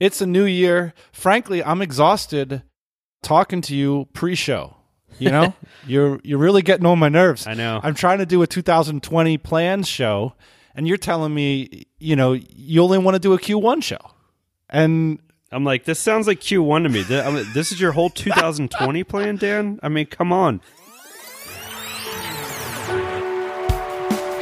It's a new year. Frankly, I'm exhausted talking to you pre-show. You know, you're you're really getting on my nerves. I know. I'm trying to do a 2020 plans show, and you're telling me, you know, you only want to do a Q1 show, and I'm like, this sounds like Q1 to me. Th- I mean, This is your whole 2020 plan, Dan? I mean, come on.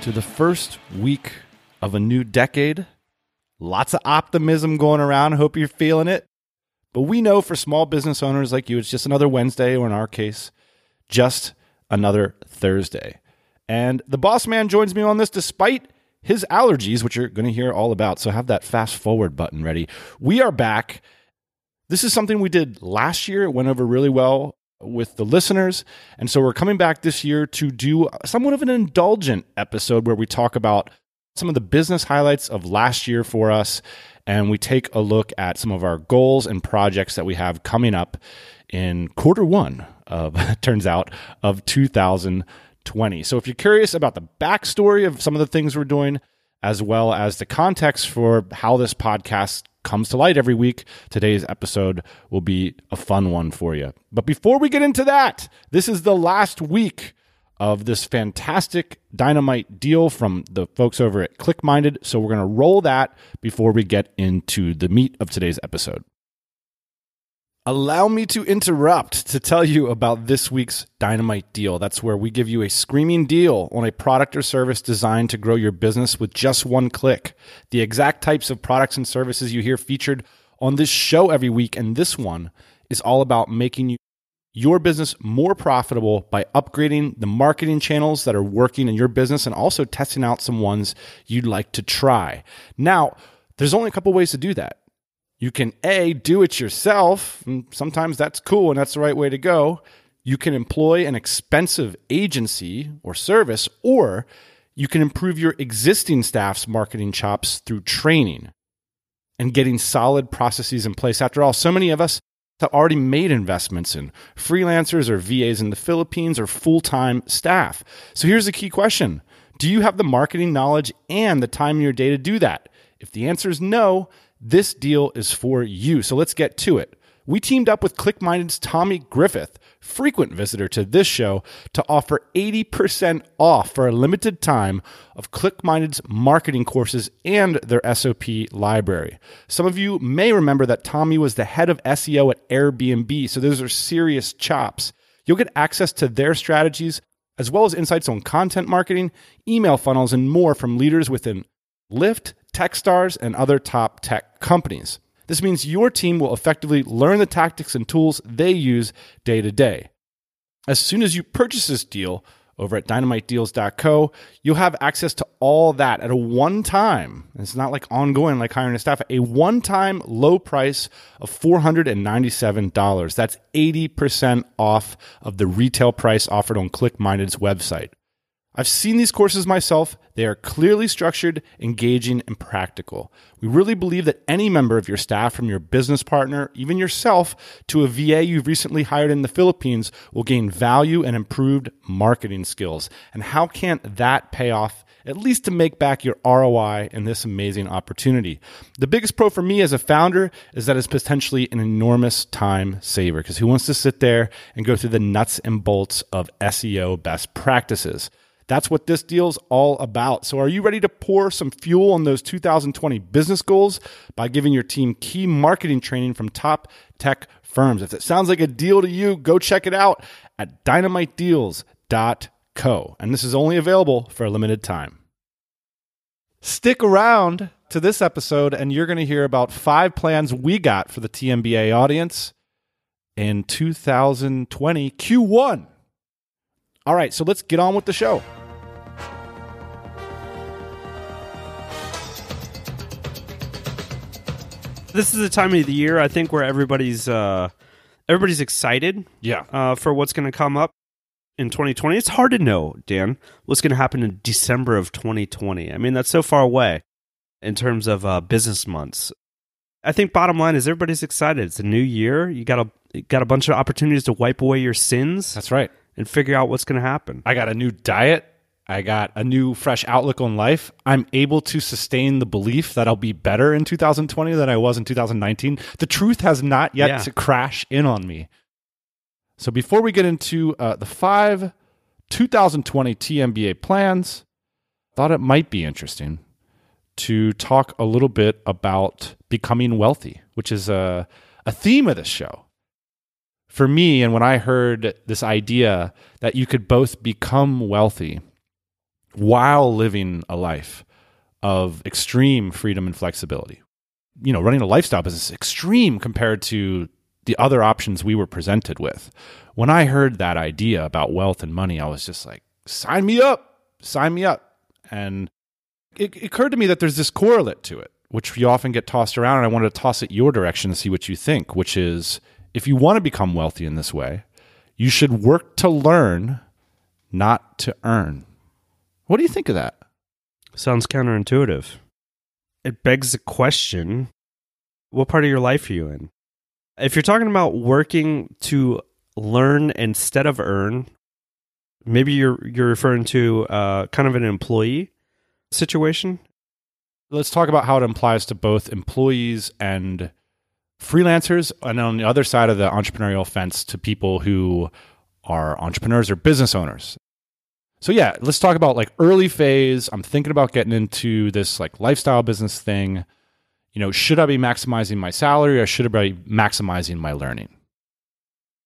to the first week of a new decade. Lots of optimism going around. Hope you're feeling it. But we know for small business owners like you, it's just another Wednesday, or in our case, just another Thursday. And the boss man joins me on this despite his allergies, which you're going to hear all about. So have that fast forward button ready. We are back. This is something we did last year. It went over really well with the listeners. And so we're coming back this year to do somewhat of an indulgent episode where we talk about some of the business highlights of last year for us. And we take a look at some of our goals and projects that we have coming up in quarter one of, turns out, of 2020. So if you're curious about the backstory of some of the things we're doing, as well as the context for how this podcast comes to light every week. Today's episode will be a fun one for you. But before we get into that, this is the last week of this fantastic dynamite deal from the folks over at ClickMinded. So we're going to roll that before we get into the meat of today's episode. Allow me to interrupt to tell you about this week's Dynamite Deal. That's where we give you a screaming deal on a product or service designed to grow your business with just one click. The exact types of products and services you hear featured on this show every week, and this one is all about making you your business more profitable by upgrading the marketing channels that are working in your business and also testing out some ones you'd like to try. Now, there's only a couple ways to do that. You can A, do it yourself. And sometimes that's cool and that's the right way to go. You can employ an expensive agency or service, or you can improve your existing staff's marketing chops through training and getting solid processes in place. After all, so many of us have already made investments in freelancers or VAs in the Philippines or full time staff. So here's the key question Do you have the marketing knowledge and the time in your day to do that? If the answer is no, this deal is for you. So let's get to it. We teamed up with ClickMinded's Tommy Griffith, frequent visitor to this show, to offer 80% off for a limited time of ClickMinded's marketing courses and their SOP library. Some of you may remember that Tommy was the head of SEO at Airbnb, so those are serious chops. You'll get access to their strategies as well as insights on content marketing, email funnels, and more from leaders within Lyft, Techstars, and other top tech companies. This means your team will effectively learn the tactics and tools they use day to day. As soon as you purchase this deal over at dynamitedeals.co, you'll have access to all that at a one time. It's not like ongoing like hiring a staff, a one time low price of $497. That's 80% off of the retail price offered on ClickMinded's website. I've seen these courses myself. They are clearly structured, engaging, and practical. We really believe that any member of your staff, from your business partner, even yourself, to a VA you've recently hired in the Philippines, will gain value and improved marketing skills. And how can't that pay off? At least to make back your ROI in this amazing opportunity. The biggest pro for me as a founder is that it's potentially an enormous time saver because who wants to sit there and go through the nuts and bolts of SEO best practices? That's what this deal's all about. So, are you ready to pour some fuel on those 2020 business goals by giving your team key marketing training from top tech firms? If it sounds like a deal to you, go check it out at dynamitedeals.co. And this is only available for a limited time. Stick around to this episode, and you're going to hear about five plans we got for the TMBA audience in 2020 Q1. All right, so let's get on with the show. This is the time of the year I think where everybody's uh, everybody's excited Yeah. uh, for what's going to come up in 2020. It's hard to know, Dan, what's going to happen in December of 2020. I mean, that's so far away in terms of uh, business months. I think bottom line is everybody's excited. It's a new year. You got a you got a bunch of opportunities to wipe away your sins That's right. and figure out what's going to happen. I got a new diet. I got a new fresh outlook on life. I'm able to sustain the belief that I'll be better in 2020 than I was in 2019. The truth has not yet Yeah. to crash in on me. So before we get into uh, the five 2020 TMBA plans, thought it might be interesting to talk a little bit about becoming wealthy, which is a, a theme of this show for me, and when I heard this idea that you could both become wealthy while living a life of extreme freedom and flexibility, you know, running a lifestyle business is extreme compared to the other options we were presented with. When I heard that idea about wealth and money, I was just like, sign me up, sign me up. And it, it occurred to me that there's this correlate to it, which you often get tossed around. And I wanted to toss it your direction and see what you think, which is if you want to become wealthy in this way, you should work to learn, not to earn. What do you think of that? Sounds counterintuitive. It begs the question what part of your life are you in? If you're talking about working to learn instead of earn, maybe you're you're referring to uh, kind of an employee situation. Let's talk about how it applies to both employees and freelancers, and on the other side of the entrepreneurial fence, to people who are entrepreneurs or business owners. So yeah, let's talk about like early phase. I'm thinking about getting into this like lifestyle business thing. You know, should I be maximizing my salary or should I be maximizing my learning?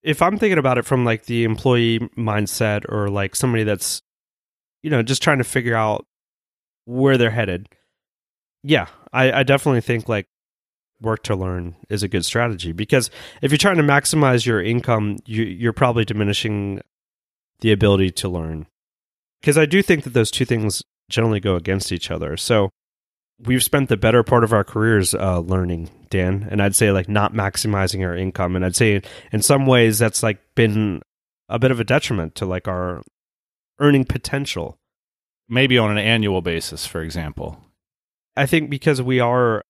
If I'm thinking about it from like the employee mindset or like somebody that's you know just trying to figure out where they're headed, yeah, I, I definitely think like work to learn is a good strategy because if you're trying to maximize your income, you, you're probably diminishing the ability to learn. Because I do think that those two things generally go against each other. So we've spent the better part of our careers uh, learning, Dan, and I'd say like not maximizing our income, and I'd say in some ways that's like been a bit of a detriment to like our earning potential. Maybe on an annual basis, for example. I think because we are,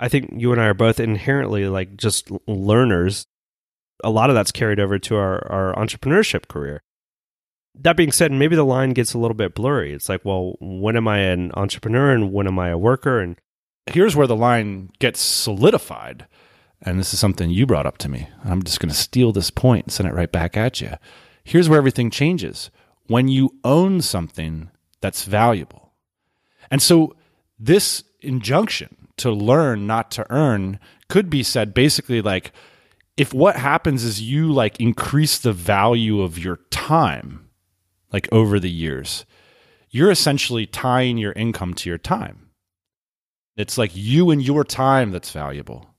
I think you and I are both inherently like just learners. A lot of that's carried over to our, our entrepreneurship career. That being said, maybe the line gets a little bit blurry. It's like, well, when am I an entrepreneur and when am I a worker? And Here's where the line gets solidified. And this is something you brought up to me. I'm just going to steal this point and send it right back at you. Here's where everything changes when you own something that's valuable. And so, this injunction to learn, not to earn, could be said basically like if what happens is you like increase the value of your time, like over the years, you're essentially tying your income to your time. It's like you and your time that's valuable.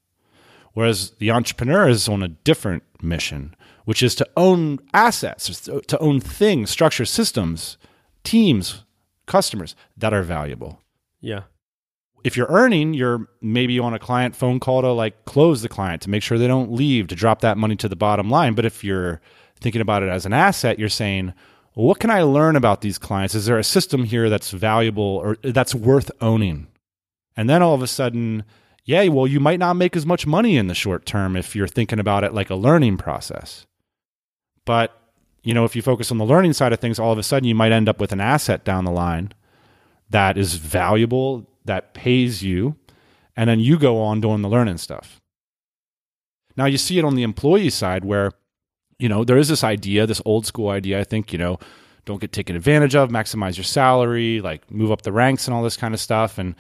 Whereas the entrepreneur is on a different mission, which is to own assets, to own things, structure, systems, teams, customers that are valuable. yeah, If you're earning, you're maybe on a client phone call to like close the client to make sure they don't leave to drop that money to the bottom line. But if you're thinking about it as an asset, you're saying, what can I learn about these clients? Is there a system here that's valuable or that's worth owning? And then all of a sudden, yeah, well, you might not make as much money in the short term if you're thinking about it like a learning process. But, you know, if you focus on the learning side of things, all of a sudden you might end up with an asset down the line that is valuable, that pays you, and then you go on doing the learning stuff. Now you see it on the employee side where, you know, there is this idea, this old school idea, I think, you know, don't get taken advantage of, maximize your salary, like move up the ranks and all this kind of stuff. And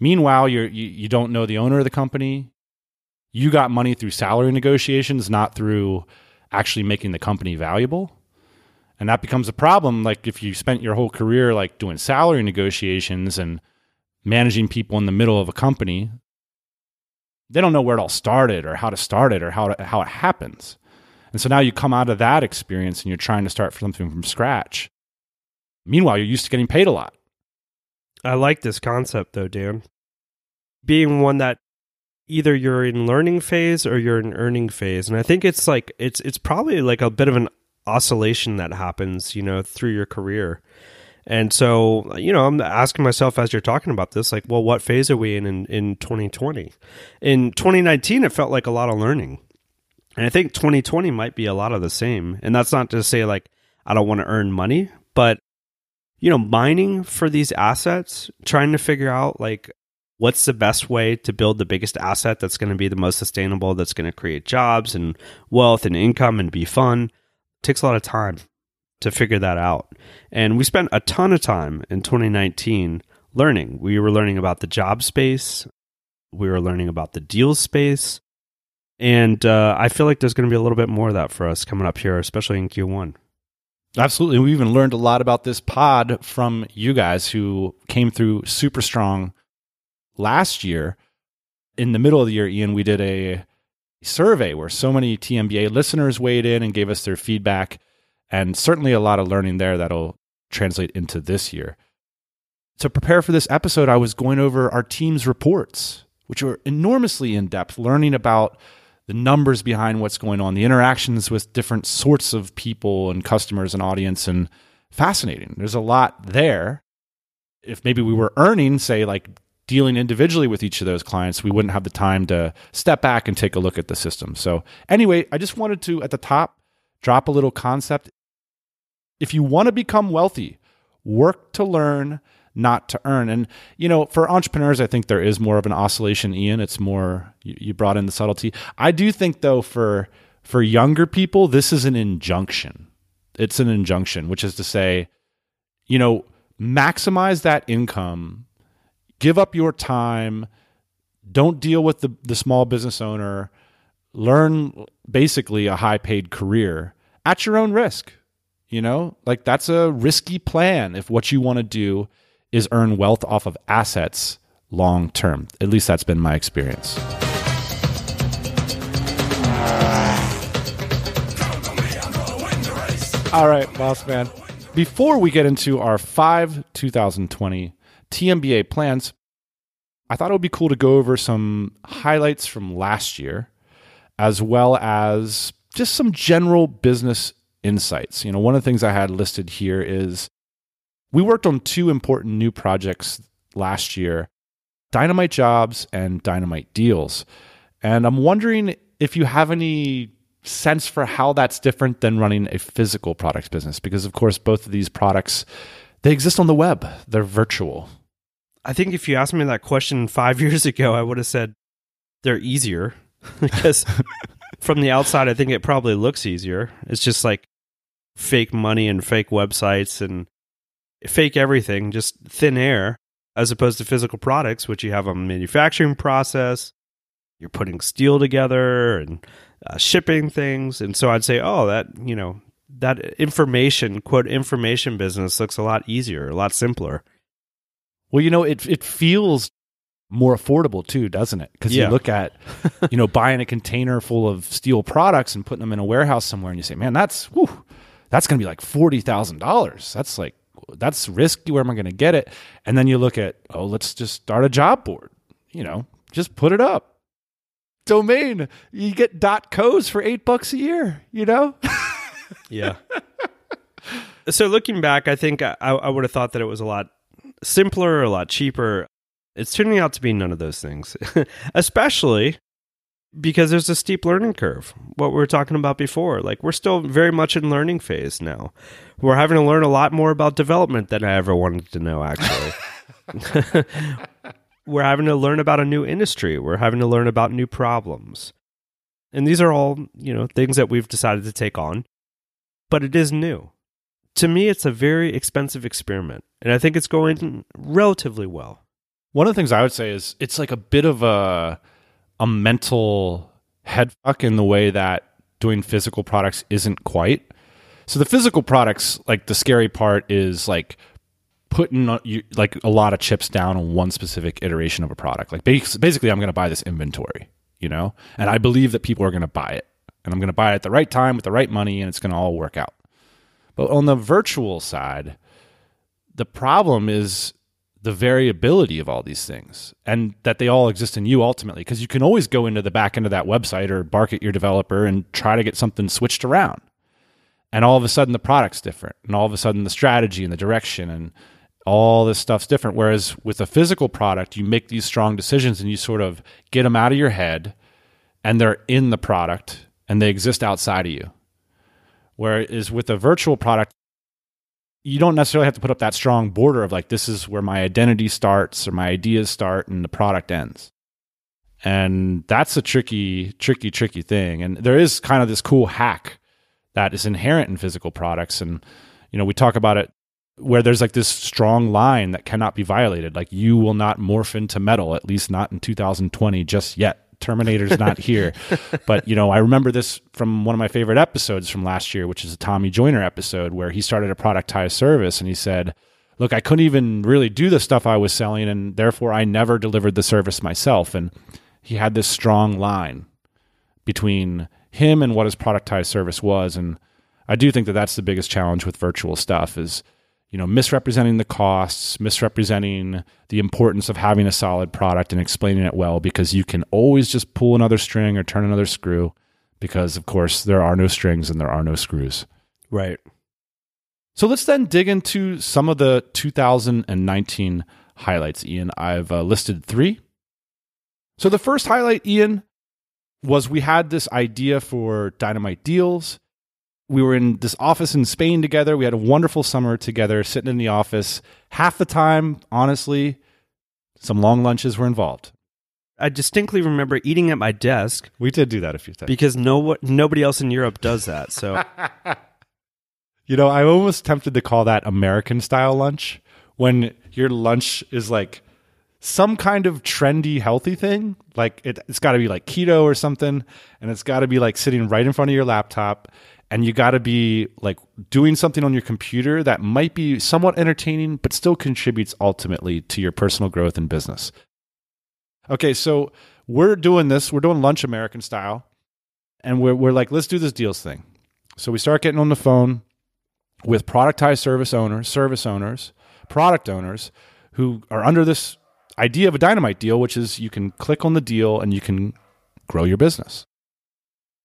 meanwhile, you're, you, you don't know the owner of the company. You got money through salary negotiations, not through actually making the company valuable. And that becomes a problem. Like if you spent your whole career like doing salary negotiations and managing people in the middle of a company, they don't know where it all started or how to start it or how to, how it happens. And so now you come out of that experience and you're trying to start something from scratch. Meanwhile, you're used to getting paid a lot. I like this concept though, Dan. Being one that either you're in learning phase or you're in earning phase. And I think it's like it's it's probably like a bit of an oscillation that happens, you know, through your career. And so, you know, I'm asking myself as you're talking about this, like, well, what phase are we in in, in 2020? In 2019, it felt like a lot of learning. And I think 2020 might be a lot of the same. And that's not to say like I don't want to earn money, but you know, mining for these assets, trying to figure out like what's the best way to build the biggest asset that's going to be the most sustainable, that's going to create jobs and wealth and income and be fun. Takes a lot of time to figure that out. And we spent a ton of time in 2019 learning. We were learning about the job space, we were learning about the deal space. And uh, I feel like there's going to be a little bit more of that for us coming up here, especially in Q1. Absolutely. We even learned a lot about this pod from you guys who came through super strong last year. In the middle of the year, Ian, we did a survey where so many TMBA listeners weighed in and gave us their feedback, and certainly a lot of learning there that'll translate into this year. To prepare for this episode, I was going over our team's reports, which were enormously in depth, learning about the numbers behind what's going on, the interactions with different sorts of people and customers and audience, and fascinating. There's a lot there. If maybe we were earning, say, like dealing individually with each of those clients, we wouldn't have the time to step back and take a look at the system. So, anyway, I just wanted to, at the top, drop a little concept. If you want to become wealthy, work to learn not to earn. And, you know, for entrepreneurs, I think there is more of an oscillation, Ian. It's more, you, you brought in the subtlety. I do think, though, for, for younger people, this is an injunction. It's an injunction, which is to say, you know, maximize that income, give up your time, don't deal with the, the small business owner, learn basically a high paid career at your own risk. You know, like that's a risky plan if what you want to do is earn wealth off of assets long term. At least that's been my experience. All right, boss man. Before we get into our five 2020 TMBA plans, I thought it would be cool to go over some highlights from last year, as well as just some general business insights. You know, one of the things I had listed here is we worked on two important new projects last year Dynamite Jobs and Dynamite Deals. And I'm wondering if you have any sense for how that's different than running a physical products business because of course both of these products they exist on the web. They're virtual. I think if you asked me that question five years ago i would have said they're easier. Because from the outside i think it probably looks easier. It's just like fake money and fake websites and fake everything, just thin air, as opposed to physical products, which you have a manufacturing process. You're putting steel together and uh, shipping things. And so I'd say, oh, that, you know, that information, quote, information business looks a lot easier, a lot simpler. Well, you know, it, it feels more affordable too, doesn't it? Because Yeah. you look at, you know, buying a container full of steel products and putting them in a warehouse somewhere, and you say, "Man, that's whew, that's going to be like forty thousand dollars. That's like that's risky. Where am I going to get it?" And then you look at, oh, let's just start a job board. You know, just put it up. Domain, you get dot co's for eight bucks a year. You know, Yeah. so looking back, I think I, I would have thought that it was a lot simpler, a lot cheaper. It's turning out to be none of those things, especially because there's a steep learning curve. What we were talking about before, like we're still very much in learning phase now. We're having to learn a lot more about development than I ever wanted to know, actually. we're having to learn about a new industry. We're having to learn about new problems. And these are all, you know, things that we've decided to take on but it is new. To me, it's a very expensive experiment, and I think it's going relatively well. One of the things I would say is it's like a bit of a a mental head fuck in the way that doing physical products isn't quite. So the physical products, like the scary part is like putting like a lot of chips down on one specific iteration of a product. Like basically, I'm going to buy this inventory, you know, and I believe that people are going to buy it, and I'm going to buy it at the right time with the right money, and it's going to all work out. But on the virtual side, the problem is the variability of all these things and that they all exist in you ultimately because you can always go into the back end of that website or bark at your developer and try to get something switched around. And all of a sudden the product's different and all of a sudden the strategy and the direction and all this stuff's different. Whereas with a physical product you make these strong decisions and you sort of get them out of your head and they're in the product and they exist outside of you. Whereas with a virtual product you don't necessarily have to put up that strong border of like this is where my identity starts or my ideas start and the product ends. And that's a tricky tricky tricky thing. And there is kind of this cool hack that is inherent in physical products. And you know we talk about it where there's like this strong line that cannot be violated. Like you will not morph into metal at least not in 2020 just yet terminator's not here but you know i remember this from one of my favorite episodes from last year which is a tommy joyner episode where he started a productized service and he said look i couldn't even really do the stuff i was selling and therefore i never delivered the service myself and he had this strong line between him and what his productized service was. And I do think that that's the biggest challenge with virtual stuff is, you know, misrepresenting the costs, misrepresenting the importance of having a solid product and explaining it well because you can always just pull another string or turn another screw because of course there are no strings and there are no screws. Right. So let's then dig into some of the 2019 highlights, Ian. I've uh, listed 3. So the first highlight, Ian, was we had this idea for dynamite deals. We were in this office in Spain together. We had a wonderful summer together, sitting in the office. Half the time, honestly, some long lunches were involved. I distinctly remember eating at my desk We did do that a few times. because no nobody else in Europe does that. So You know, I'm almost tempted to call that American style lunch when your lunch is like some kind of trendy healthy thing. Like it, it's got to be like keto or something, and it's got to be like sitting right in front of your laptop, and you got to be like doing something on your computer that might be somewhat entertaining, but still contributes ultimately to your personal growth and business. Okay, so we're doing this. We're doing lunch American style, and we're we're like, let's do this deals thing. So we start getting on the phone with productized service owners, service owners, product owners who are under this idea of a dynamite deal, which is you can click on the deal and you can grow your business.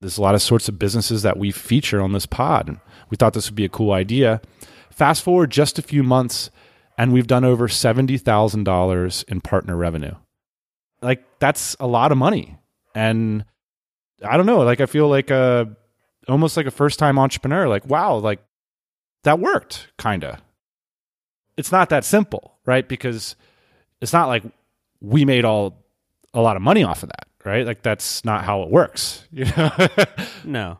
There's a lot of sorts of businesses that we feature on this pod. We thought this would be a cool idea. Fast forward just a few months, and we've done over $70,000 in partner revenue. Like, that's a lot of money. And I don't know, like, I feel like a almost like a first time entrepreneur. Like, wow, like that worked, kind of. It's not that simple, right? Because it's not like we made all a lot of money off of that, right? Like that's not how it works. You know, no.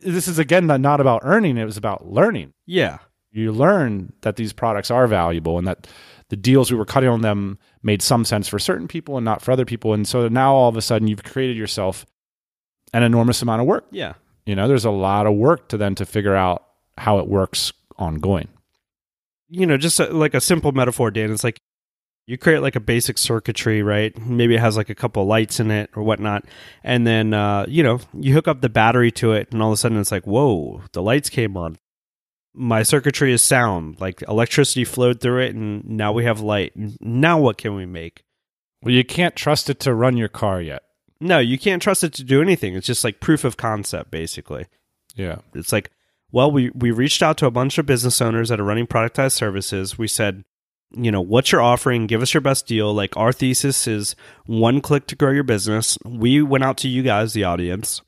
this is again not- not about earning; it was about learning. Yeah. You learn that these products are valuable and that the deals we were cutting on them made some sense for certain people and not for other people. And so now all of a sudden you've created yourself an enormous amount of work. Yeah. You know, there's a lot of work to then to figure out how it works ongoing. you know, just a, like a simple metaphor, Dan. It's like you create like a basic circuitry, right? Maybe it has like a couple lights in it or whatnot, and then uh, you know you hook up the battery to it, and all of a sudden it's like, whoa, the lights came on. My circuitry is sound, like electricity flowed through it, and now we have light. Now what can we make? Well, you can't trust it to run your car yet. No, you can't trust it to do anything. It's just like proof of concept, basically. Yeah. It's like, well, we we reached out to a bunch of business owners that are running productized services. We said, you know, what's your offering? Give us your best deal. Like our thesis is one click to grow your business. We went out to you guys, the audience,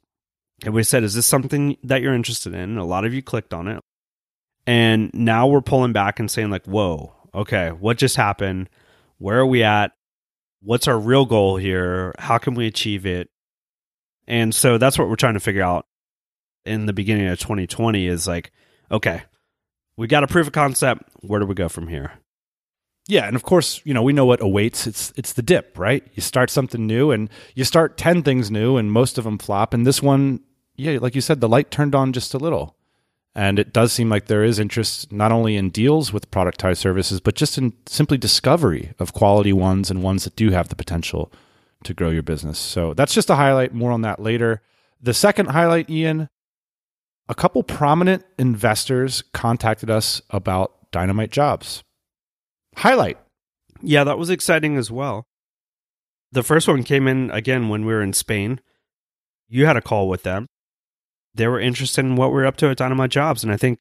and we said, is this something that you're interested in? And a lot of you clicked on it. And now we're pulling back and saying, like, whoa, okay, what just happened? Where are we at? What's our real goal here? How can we achieve it? And so that's what we're trying to figure out in the beginning of 2020 is like, okay, we got a proof of concept. Where do we go from here? Yeah, and of course, you know, we know what awaits. It's it's the dip, right? You start something new and you start 10 things new and most of them flop and this one, yeah, like you said the light turned on just a little. And it does seem like there is interest not only in deals with productized services, but just in simply discovery of quality ones and ones that do have the potential to grow your business. So that's just a highlight. More on that later. The second highlight, Ian, a couple prominent investors contacted us about dynamite jobs. Highlight Yeah, that was exciting as well. The first one came in again when we were in Spain. You had a call with them. They were interested in what we are up to at Dynamite Jobs. And I think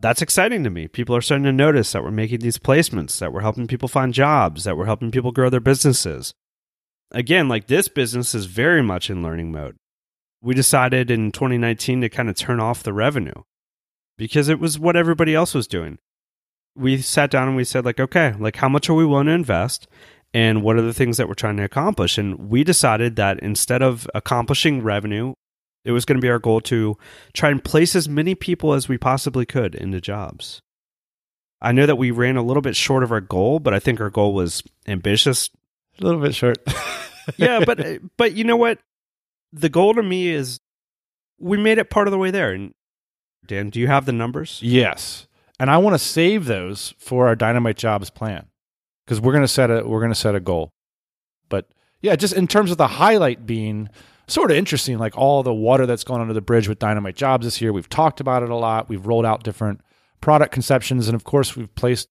that's exciting to me. People are starting to notice that we're making these placements, that we're helping people find jobs, that we're helping people grow their businesses. Again, like this business is very much in learning mode. We decided in 2019 to kind of turn off the revenue because it was what everybody else was doing. We sat down and we said, like, okay, like how much are we willing to invest? And what are the things that we're trying to accomplish? And we decided that instead of accomplishing revenue, it was going to be our goal to try and place as many people as we possibly could into jobs. I know that we ran a little bit short of our goal, but I think our goal was ambitious. A little bit short. yeah, but but you know what? The goal to me is we made it part of the way there. And Dan, do you have the numbers? Yes. And I want to save those for our Dynamite Jobs plan because we're going to set a we're to set a goal. But yeah, just in terms of the highlight being sort of interesting, like all the water that's gone under the bridge with Dynamite Jobs this year. We've talked about it a lot. We've rolled out different product conceptions, and of course, we've placed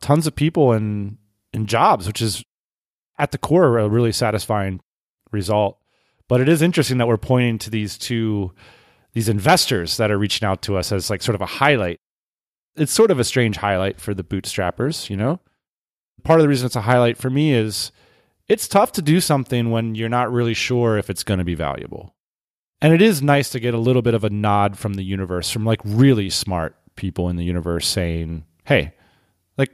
tons of people in in jobs, which is at the core a really satisfying result. But it is interesting that we're pointing to these two these investors that are reaching out to us as like sort of a highlight. It's sort of a strange highlight for the bootstrappers, you know. Part of the reason it's a highlight for me is it's tough to do something when you're not really sure if it's going to be valuable. And it is nice to get a little bit of a nod from the universe, from like really smart people in the universe saying, hey, like,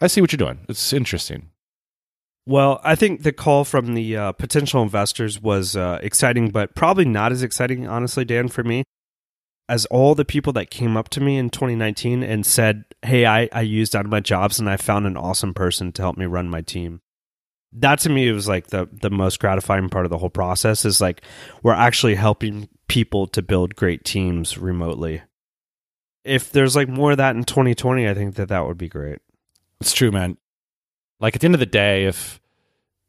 I see what you're doing. It's interesting. Well, I think the call from the uh, potential investors was uh, exciting, but probably not as exciting, honestly, Dan, for me, as all the people that came up to me in 2019 and said, Hey, I, I used Dynamite Jobs and I found an awesome person to help me run my team that to me was like the the most gratifying part of the whole process is like we're actually helping people to build great teams remotely. If there's like more of that in 2020, I think that that would be great. It's true, man. Like at the end of the day, if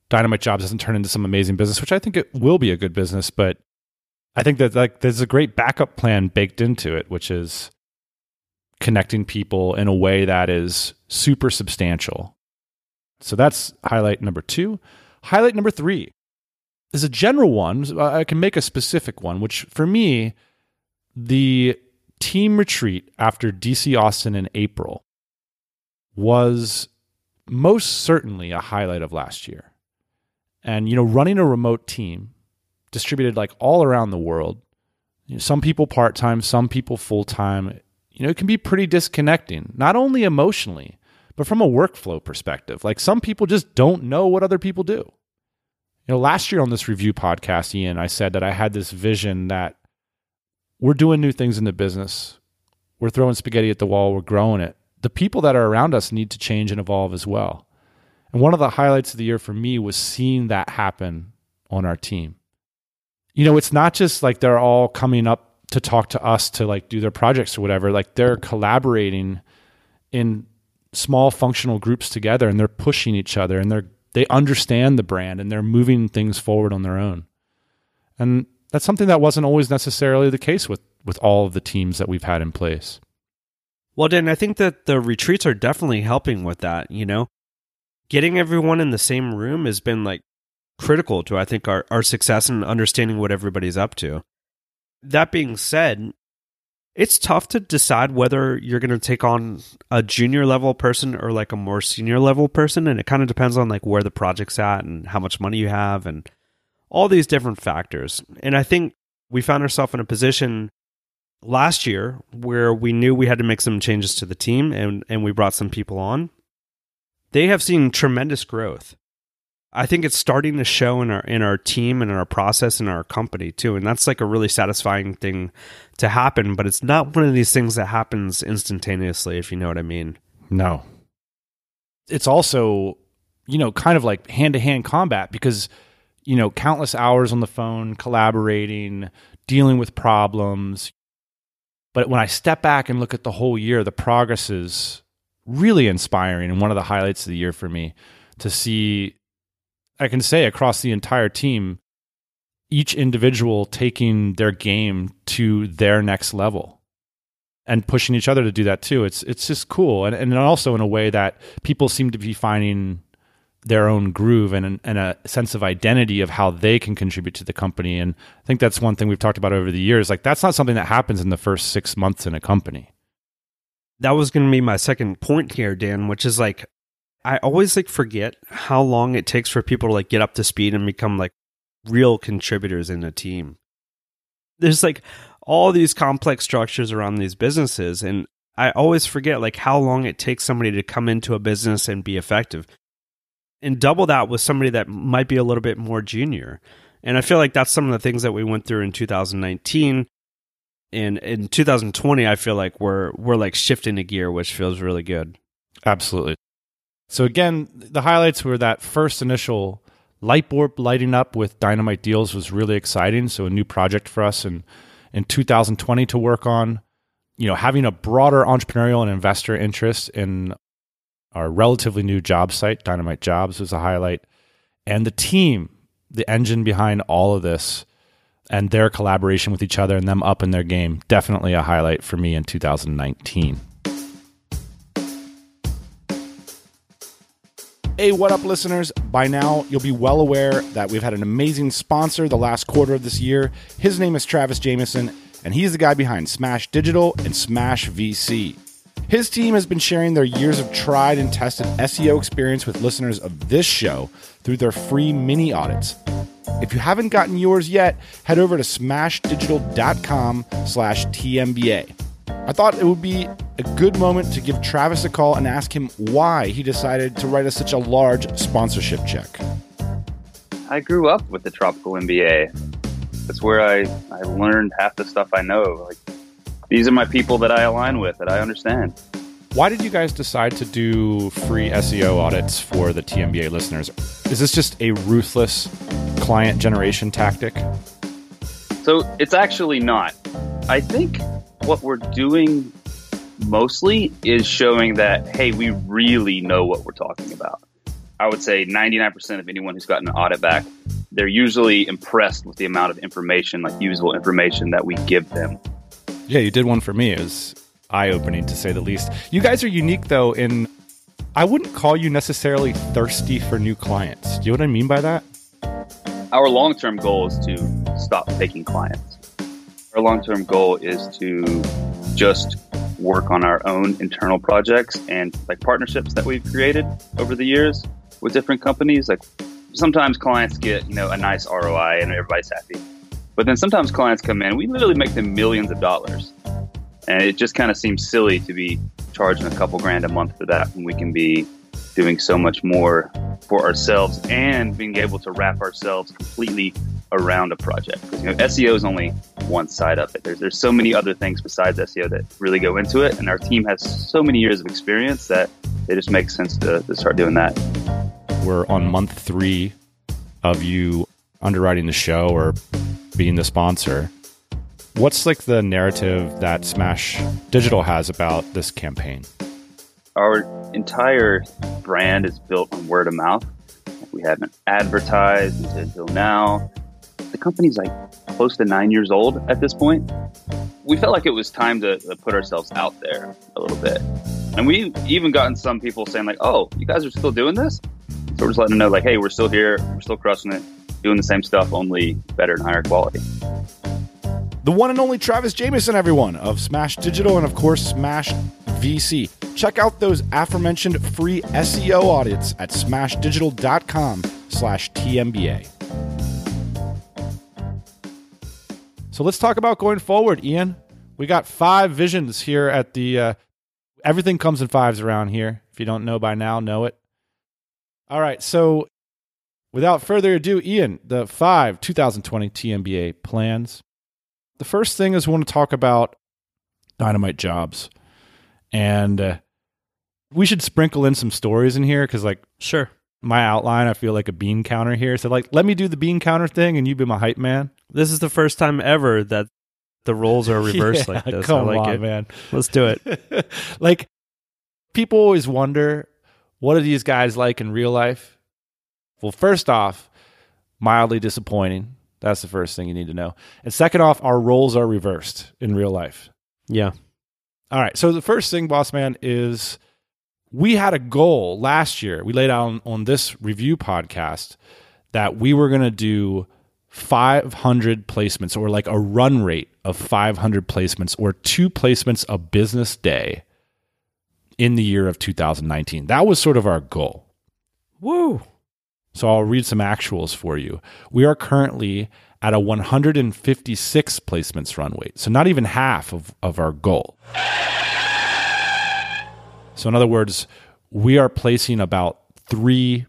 Dynamite Jobs doesn't turn into some amazing business, which I think it will be a good business, but I think that like there's a great backup plan baked into it, which is connecting people in a way that is super substantial so that's highlight number two. Highlight number three is a general one. I can make a specific one, which for me, the team retreat after DC Austin in April was most certainly a highlight of last year. And, you know, running a remote team distributed like all around the world, you know, some people part time, some people full time, you know, it can be pretty disconnecting, not only emotionally, but from a workflow perspective. Like some people just don't know what other people do. You know, last year on this review podcast, Ian, I said that I had this vision that we're doing new things in the business. We're throwing spaghetti at the wall, we're growing it. The people that are around us need to change and evolve as well. And one of the highlights of the year for me was seeing that happen on our team. You know, it's not just like they're all coming up to talk to us to like do their projects or whatever. Like they're collaborating in small functional groups together and they're pushing each other and they're they understand the brand and they're moving things forward on their own. And that's something that wasn't always necessarily the case with with all of the teams that we've had in place. Well, Dan, I think that the retreats are definitely helping with that, you know. Getting everyone in the same room has been like critical to I think our, our success and understanding what everybody's up to. That being said, it's tough to decide whether you're going to take on a junior level person or like a more senior level person and it kind of depends on like where the project's at and how much money you have and all these different factors. And i think we found ourselves in a position last year where we knew we had to make some changes to the team and and we brought some people on. They have seen tremendous growth I think it's starting to show in our in our team and in our process and our company too. And that's like a really satisfying thing to happen, but it's not one of these things that happens instantaneously, if you know what I mean. No. It's also, you know, kind of like hand to hand combat because, you know, countless hours on the phone, collaborating, dealing with problems. But when I step back and look at the whole year, the progress is really inspiring and one of the highlights of the year for me to see I can say across the entire team, each individual taking their game to their next level. and pushing each other to do that too. It's it's just cool, and and also in a way that people seem to be finding their own groove and and a sense of identity of how they can contribute to the company. And I think that's one thing we've talked about over the years. Like that's not something that happens in the first six months in a company. That was going to be my second point here, Dan, which is like I always like forget how long it takes for people to like get up to speed and become like real contributors in a team. There's like all these complex structures around these businesses and I always forget like how long it takes somebody to come into a business and be effective. And double that with somebody that might be a little bit more junior. And I feel like that's some of the things that we went through in 2019 and in 2020 I feel like we're we're like shifting a gear which feels really good. Absolutely. So again, the highlights were that first initial light bulb lighting up with dynamite deals was really exciting. So a new project for us in in 2020 to work on. You know, having a broader entrepreneurial and investor interest in our relatively new job site, Dynamite Jobs, was a highlight, and the team, the engine behind all of this, and their collaboration with each other and them up in their game, definitely a highlight for me in 2019. Hey, what up, listeners? By now, you'll be well aware that we've had an amazing sponsor the last quarter of this year. His name is Travis Jamison, and he's the guy behind Smash Digital and Smash VC. His team has been sharing their years of tried and tested SEO experience with listeners of this show through their free mini audits. If you haven't gotten yours yet, head over to smashdigital.com slash TMBA. I thought it would be a good moment to give Travis a call and ask him why he decided to write us such a large sponsorship check. I grew up with the Tropical MBA. That's where I, I learned half the stuff I know. Like these are my people that I align with, that I understand. Why did you guys decide to do free SEO audits for the TMBA listeners? Is this just a ruthless client generation tactic? So it's actually not. I think what we're doing mostly is showing that, hey, we really know what we're talking about. I would say 99% of anyone who's gotten an audit back, they're usually impressed with the amount of information, like usable information that we give them. Yeah, you did one for me. It was eye opening to say the least. You guys are unique though in I wouldn't call you necessarily thirsty for new clients. Do you know what I mean by that? Our long term goal is to stop taking clients. Our long term goal is to just work on our own internal projects and like partnerships that we've created over the years with different companies. Like sometimes clients get, you know, a nice ROI and everybody's happy. But then sometimes clients come in, we literally make them millions of dollars. And it just kind of seems silly to be charging a couple grand a month for that when we can be doing so much more for ourselves and being able to wrap ourselves completely around a project. Because you know, SEO is only one side of it. There's there's so many other things besides SEO that really go into it, and our team has so many years of experience that it just makes sense to, to start doing that. We're on month three of you underwriting the show or being the sponsor. What's like the narrative that Smash Digital has about this campaign? Our entire brand is built on word of mouth. We haven't advertised until now. The company's like close to nine years old at this point. We felt like it was time to, to put ourselves out there a little bit. And we've even gotten some people saying like, "Oh, you guys are still doing this?" So we're just letting them know like, "Hey, we're still here. We're still crushing it, doing the same stuff, only better and higher quality." The one and only Travis Jamison, everyone, of Smash Digital and, of course, Smash VC. Check out those aforementioned free SEO audits at smashdigital.com slash TMBA. So let's talk about going forward, Ian. We got five visions here at the uh, everything comes in fives around here. If you don't know by now, know it. All right, so without further ado, Ian, the five 2020 TMBA plans. The first thing is we want to talk about dynamite jobs. And uh, we should sprinkle in some stories in here because, like, Sure. my outline, I feel like a bean counter here. So, like, let me do the bean counter thing and you be my hype man. This is the first time ever that the roles are reversed Yeah, like this. Come I like on, it. man. Let's do it. like, people always wonder what are these guys like in real life? Well, first off, mildly disappointing. That's the first thing you need to know. And second off, our roles are reversed in real life. Yeah. All right. So the first thing, boss man, is we had a goal last year. We laid out on, on this review podcast that we were going to do 500 placements or like a run rate of 500 placements or two placements a business day in the year of 2019. That was sort of our goal. Woo. So I'll read some actuals for you. We are currently at a 156 placements run rate. So not even half of, of our goal. So in other words, we are placing about three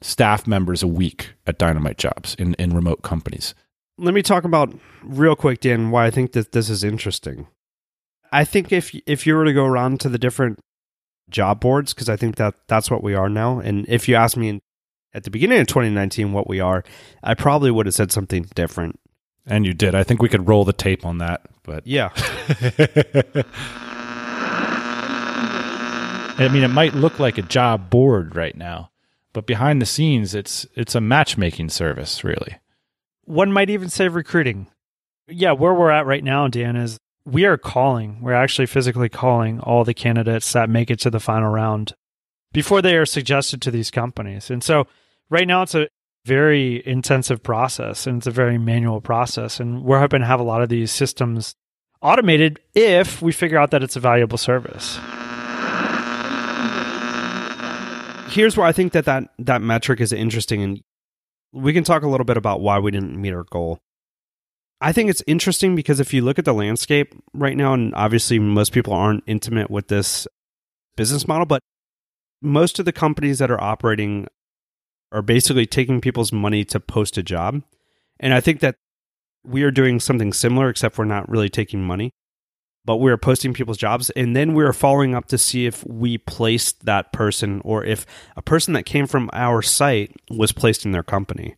staff members a week at Dynamite Jobs in, in remote companies. Let me talk about real quick, Dan, why I think that this is interesting. I think if if you were to go around to the different job boards, because I think that that's what we are now, and if you asked me in, at the beginning of 2019 what we are, I probably would have said something different. And you did. I think we could roll the tape on that, but Yeah, I mean, it might look like a job board right now, but behind the scenes, it's it's a matchmaking service, really. One might even say recruiting. Yeah, where we're at right now, Dan, is we are calling. We're actually physically calling all the candidates that make it to the final round before they are suggested to these companies. And so right now it's a very intensive process and it's a very manual process. And we're hoping to have a lot of these systems automated if we figure out that it's a valuable service. Here's where I think that that, that metric is interesting, and we can talk a little bit about why we didn't meet our goal. I think it's interesting because if you look at the landscape right now, and obviously most people aren't intimate with this business model, but most of the companies that are operating are basically taking people's money to post a job. And I think that we are doing something similar, except we're not really taking money, but we're posting people's jobs. And then we're following up to see if we placed that person or if a person that came from our site was placed in their company.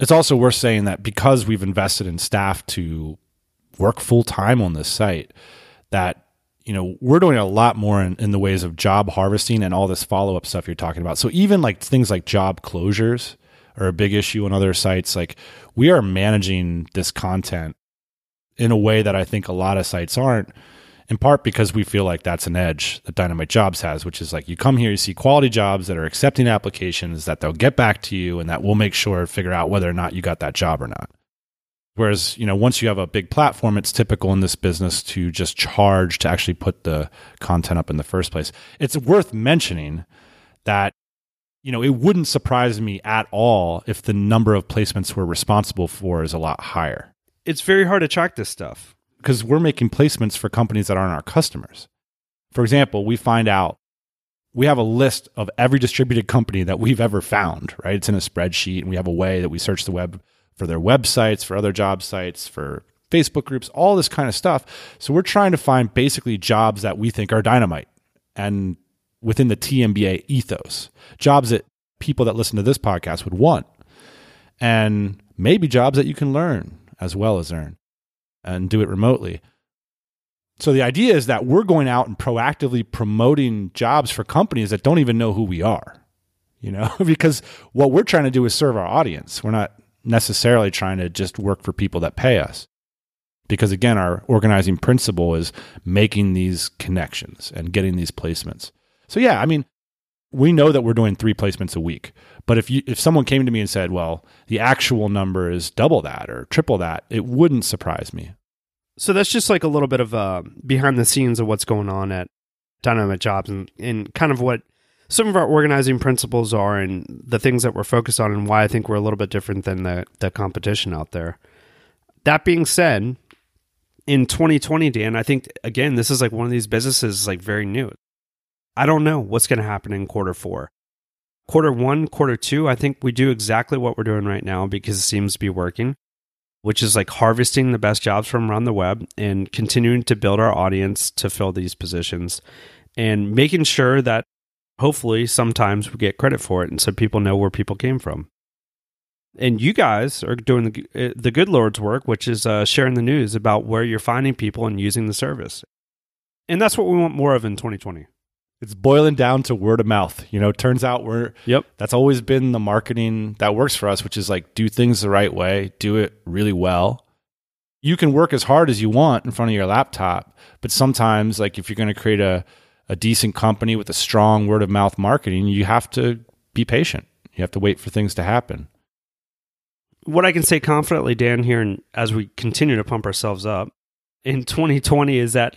It's also worth saying that because we've invested in staff to work full time on this site, that you know we're doing a lot more in, in the ways of job harvesting and all this follow up stuff you're talking about. So even like things like job closures are a big issue on other sites. Like we are managing this content in a way that I think a lot of sites aren't. In part because we feel like that's an edge that Dynamite Jobs has, which is like you come here, you see quality jobs that are accepting applications, that they'll get back to you, and that we'll make sure figure out whether or not you got that job or not. Whereas, you know, once you have a big platform, it's typical in this business to just charge to actually put the content up in the first place. It's worth mentioning that, you know, it wouldn't surprise me at all if the number of placements we're responsible for is a lot higher It's very hard to track this stuff. because we're making placements for companies that aren't our customers. For example, we find out we have a list of every distributed company that we've ever found, right? It's in a spreadsheet, and we have a way that we search the web for their websites, for other job sites, for Facebook groups, all this kind of stuff. So we're trying to find basically jobs that we think are dynamite and within the TMBA ethos, jobs that people that listen to this podcast would want, and maybe jobs that you can learn as well as earn and do it remotely. So the idea is that we're going out and proactively promoting jobs for companies that don't even know who we are. You know, because what we're trying to do is serve our audience. We're not necessarily trying to just work for people that pay us. Because again, our organizing principle is making these connections and getting these placements. So yeah, I mean, we know that we're doing three placements a week. But if you if someone came to me and said, "Well, the actual number is double that or triple that," it wouldn't surprise me. So that's just like a little bit of uh, behind the scenes of what's going on at Dynamite Jobs and, and kind of what some of our organizing principles are and the things that we're focused on and why I think we're a little bit different than the, the competition out there. That being said, in 2020, Dan, I think again, this is like one of these businesses is like very new. I don't know what's going to happen in quarter four. Quarter one, quarter two, I think we do exactly what we're doing right now because it seems to be working which is like harvesting the best jobs from around the web and continuing to build our audience to fill these positions and making sure that hopefully sometimes we get credit for it and so people know where people came from. And you guys are doing the, the good Lord's work, which is uh, sharing the news about where you're finding people and using the service. And that's what we want more of in 2020. It's boiling down to word of mouth. You know, turns out we're Yep. that's always been the marketing that works for us, which is like do things the right way, do it really well, you can work as hard as you want in front of your laptop, but sometimes like if you're going to create a a decent company with a strong word of mouth marketing, you have to be patient. You have to wait for things to happen. What I can say confidently, Dan, here, and as we continue to pump ourselves up in 2020, is that,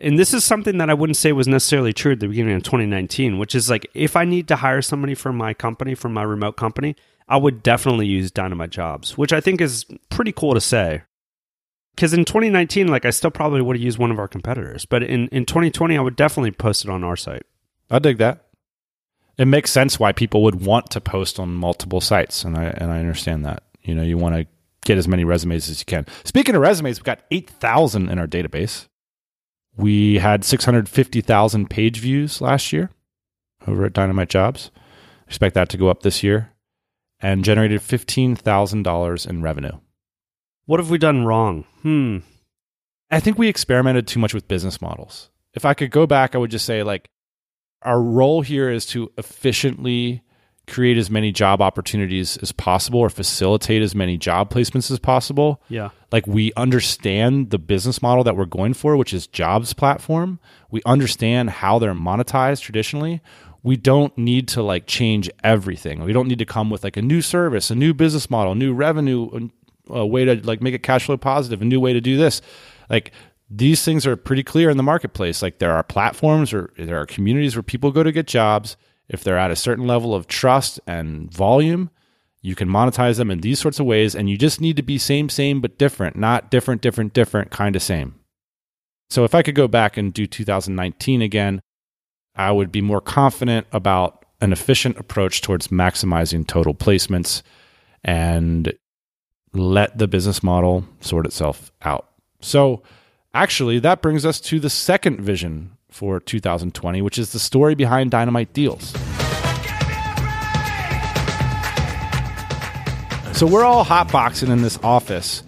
and this is something that I wouldn't say was necessarily true at the beginning of 2019, which is like if I need to hire somebody for my company, for my remote company, I would definitely use Dynamite Jobs, which I think is pretty cool to say. Because in 2019, like I still probably would have used one of our competitors, but in, in 2020, I would definitely post it on our site. I dig that. It makes sense why people would want to post on multiple sites, and I and I understand that. You know, you want to get as many resumes as you can. Speaking of resumes, we've got eight thousand in our database. We had six hundred fifty thousand page views last year over at Dynamite Jobs. Expect that to go up this year, and generated fifteen thousand dollars in revenue. What have we done wrong? Hmm. I think we experimented too much with business models. If I could go back, I would just say like our role here is to efficiently create as many job opportunities as possible or facilitate as many job placements as possible. Yeah. Like we understand the business model that we're going for, which is jobs platform. We understand how they're monetized traditionally. We don't need to like change everything. We don't need to come with like a new service, a new business model, new revenue, a uh, way to like make it cash flow positive, a new way to do this. Like these things are pretty clear in the marketplace. Like there are platforms or there are communities where people go to get jobs. If they're at a certain level of trust and volume, you can monetize them in these sorts of ways. And you just need to be same, same, but different, not different, different, different, kind of same. So if I could go back and do 2019 again, I would be more confident about an efficient approach towards maximizing total placements and let the business model sort itself out. So, actually, that brings us to the second vision for 2020, which is the story behind Dynamite Deals. So, we're all hotboxing in this office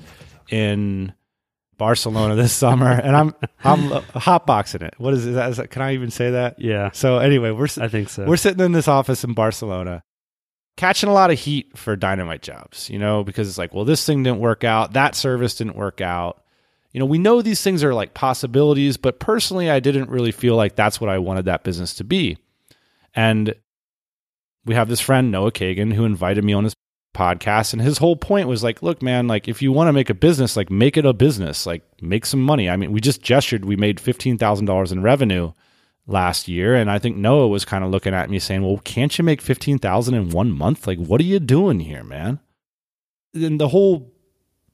in Barcelona this summer, and I'm I'm hotboxing it. What is it? Is that, can I even say that? Yeah. So anyway, we're I think so. we're sitting in this office in Barcelona, catching a lot of heat for dynamite jobs, you know, because it's like, well, this thing didn't work out, that service didn't work out. You know, we know these things are like possibilities, but personally, I didn't really feel like that's what I wanted that business to be. And we have this friend, Noah Kagan, who invited me on his podcast. And his whole point was like, look, man, like if you want to make a business, like make it a business, like make some money. I mean, we just gestured, we made $15,000 in revenue last year and i think noah was kind of looking at me saying well can't you make 15000 in one month like what are you doing here man and the whole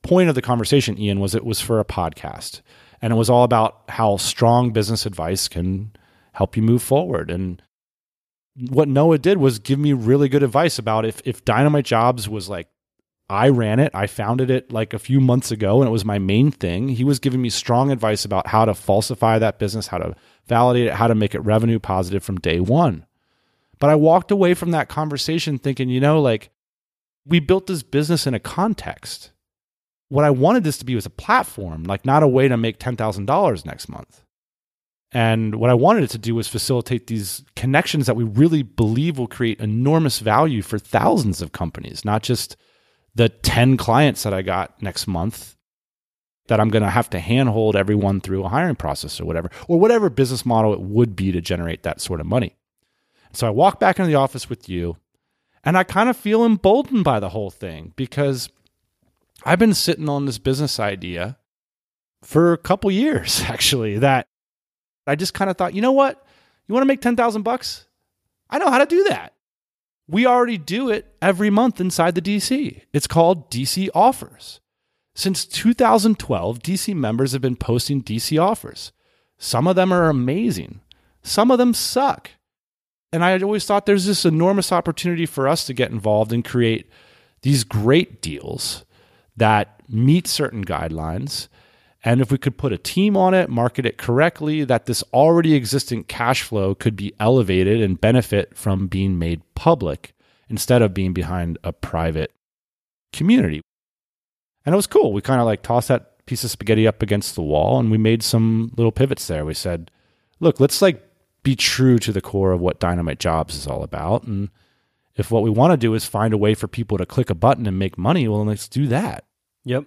point of the conversation ian was it was for a podcast and it was all about how strong business advice can help you move forward and what noah did was give me really good advice about if if dynamite jobs was like I ran it. I founded it like a few months ago and it was my main thing. He was giving me strong advice about how to falsify that business, how to validate it, how to make it revenue positive from day one. But I walked away from that conversation thinking, you know, like we built this business in a context. What I wanted this to be was a platform, like not a way to make $10,000 next month. And what I wanted it to do was facilitate these connections that we really believe will create enormous value for thousands of companies, not just the 10 clients that I got next month that I'm going to have to handhold everyone through a hiring process or whatever, or whatever business model it would be to generate that sort of money. So I walk back into the office with you and I kind of feel emboldened by the whole thing because I've been sitting on this business idea for a couple years actually that I just kind of thought, you know what? You want to make 10,000 bucks? I know how to do that. We already do it every month inside the DC. It's called DC Offers. Since 2012, DC members have been posting DC offers. Some of them are amazing, some of them suck. And I always thought there's this enormous opportunity for us to get involved and create these great deals that meet certain guidelines. And if we could put a team on it, market it correctly, that this already existing cash flow could be elevated and benefit from being made public instead of being behind a private community. And it was cool. We kind of like tossed that piece of spaghetti up against the wall and we made some little pivots there. We said, look, let's like be true to the core of what Dynamite Jobs is all about. And if what we want to do is find a way for people to click a button and make money, well, let's do that. Yep.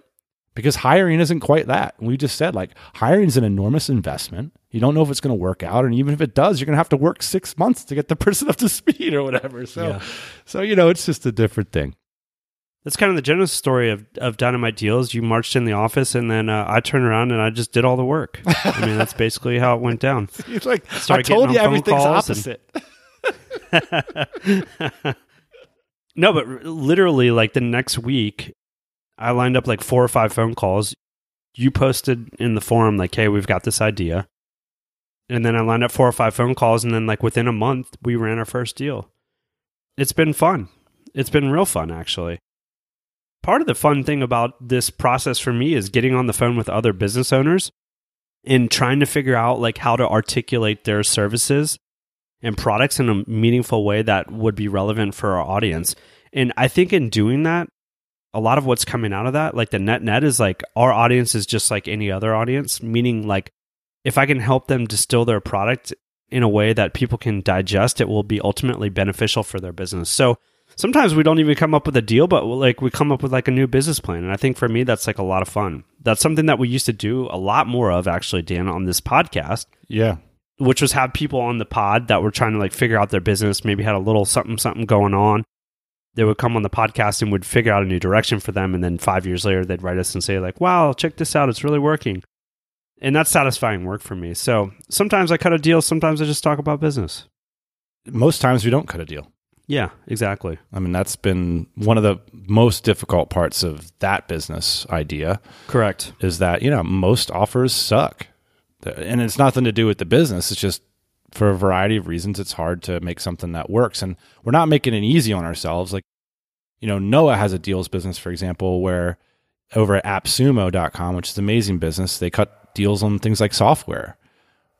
because hiring isn't quite that. We just said like hiring is an enormous investment. You don't know if it's going to work out, and even if it does, you're going to have to work six months to get the person up to speed or whatever. So, Yeah. so you know, it's just a different thing. That's kind of the genesis story of, of Dynamite Deals. You marched in the office, and then uh, I turned around and I just did all the work. I mean, that's basically how it went down. It's like I told you, getting on phone everything's calls and- opposite. no, but r- literally, like the next week, I lined up like four or five phone calls. You posted in the forum, like, hey, we've got this idea. And then I lined up four or five phone calls. And then, like, within a month, we ran our first deal. It's been fun. It's been real fun, actually. Part of the fun thing about this process for me is getting on the phone with other business owners and trying to figure out, like, how to articulate their services and products in a meaningful way that would be relevant for our audience. And I think in doing that, a lot of what's coming out of that, like the net net is like our audience is just like any other audience, meaning like if I can help them distill their product in a way that people can digest, it will be ultimately beneficial for their business. So sometimes we don't even come up with a deal, but like we come up with like a new business plan. And I think for me, that's like a lot of fun. That's something that we used to do a lot more of actually, Dan, on this podcast Yeah, which was have people on the pod that were trying to like figure out their business, maybe had a little something something going on. They would come on the podcast and would figure out a new direction for them, and then five years later they'd write us and say like, "Wow, check this out, it's really working," and that's satisfying work for me. So sometimes I cut a deal, sometimes I just talk about business. most times we don't cut a deal. Yeah, exactly. I mean, that's been one of the most difficult parts of that business idea Correct. is that, you know, most offers suck. And it's nothing to do with the business. It's just for a variety of reasons, it's hard to make something that works. And we're not making it easy on ourselves. Like, you know, Noah has a deals business, for example, where over at appsumo.com, which is an amazing business, they cut deals on things like software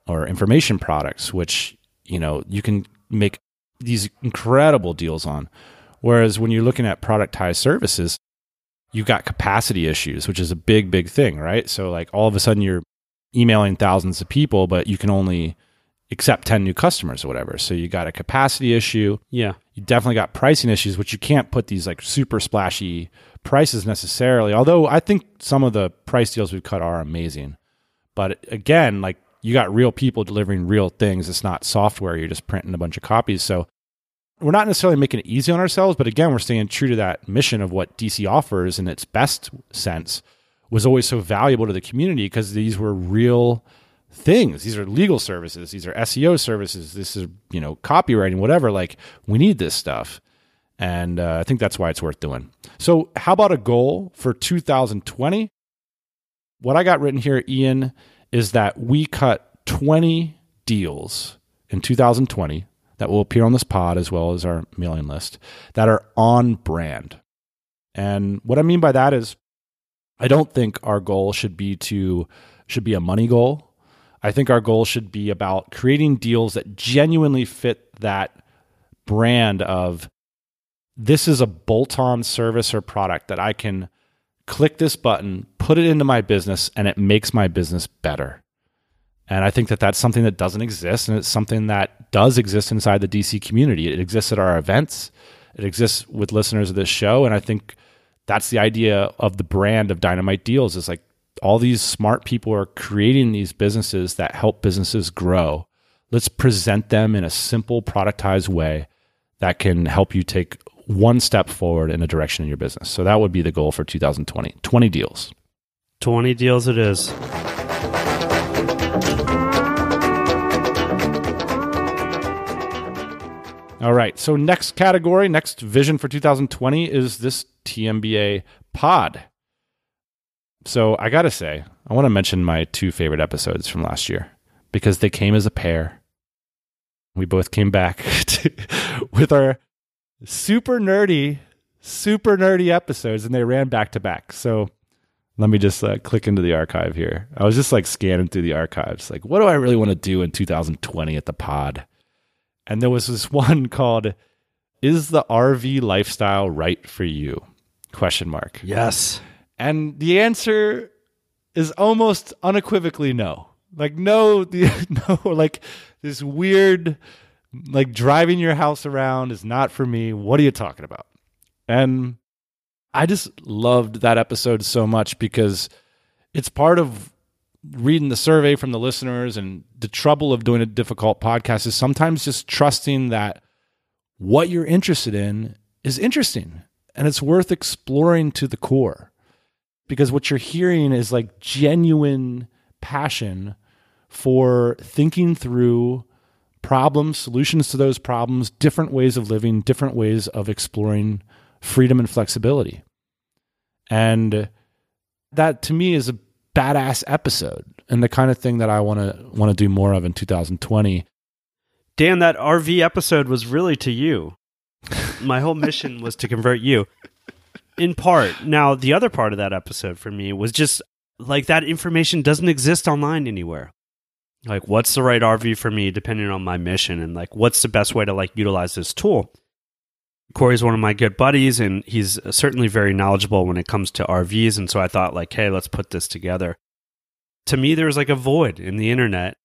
or information products, which, you know, you can make these incredible deals on. Whereas when you're looking at productized services, you've got capacity issues, which is a big, big thing, right? So, like, all of a sudden you're emailing thousands of people, but you can only accept 10 new customers or whatever. So, you got a capacity issue. Yeah. You definitely got pricing issues, which you can't put these like super splashy prices necessarily. Although I think some of the price deals we've cut are amazing. But again, like you got real people delivering real things. It's not software. You're just printing a bunch of copies. So we're not necessarily making it easy on ourselves, but again, we're staying true to that mission of what DC offers in its best sense was always so valuable to the community because these were real things. These are legal services. These are SEO services. This is, you know, copywriting, whatever. Like we need this stuff. And uh, I think that's why it's worth doing. So, how about a goal for 2020? What I got written here, Ian, is that we cut 20 deals in 2020 that will appear on this pod as well as our mailing list that are on brand. And what I mean by that is I don't think our goal should be to should be a money goal. I think our goal should be about creating deals that genuinely fit that brand of this is a bolt-on service or product that I can click this button, put it into my business and it makes my business better. And I think that that's something that doesn't exist and it's something that does exist inside the DC community. It exists at our events. It exists with listeners of this show and I think that's the idea of the brand of Dynamite Deals is like all these smart people are creating these businesses that help businesses grow. Let's present them in a simple productized way that can help you take one step forward in a direction in your business. So that would be the goal for 2020. 20 deals. 20 deals it is. All right. So next category, next vision for 2020 is this TMBA pod. So I got to say, I want to mention my two favorite episodes from last year because they came as a pair. We both came back to, with our super nerdy, super nerdy episodes and they ran back to back. So let me just uh, click into the archive here. I was just like scanning through the archives, like, what do I really want to do in 2020 at the pod? And there was this one called "Is the RV lifestyle right for you?" question mark. Yes. And the answer is almost unequivocally no. Like no, the, no, like this weird, like driving your house around is not for me. What are you talking about? And I just loved that episode so much because it's part of reading the survey from the listeners and the trouble of doing a difficult podcast is sometimes just trusting that what you're interested in is interesting and it's worth exploring to the core because what you're hearing is like genuine passion for thinking through problems, solutions to those problems, different ways of living, different ways of exploring freedom and flexibility. And that to me is a badass episode and the kind of thing that I want to want to do more of in 2020. Dan, that RV episode was really to you. My whole mission was to convert you. In part. Now, the other part of that episode for me was just like that information doesn't exist online anywhere. Like what's the right RV for me depending on my mission and like what's the best way to like utilize this tool? Corey's one of my good buddies and he's certainly very knowledgeable when it comes to RVs and so I thought like hey, let's put this together. To me there was like a void in the internet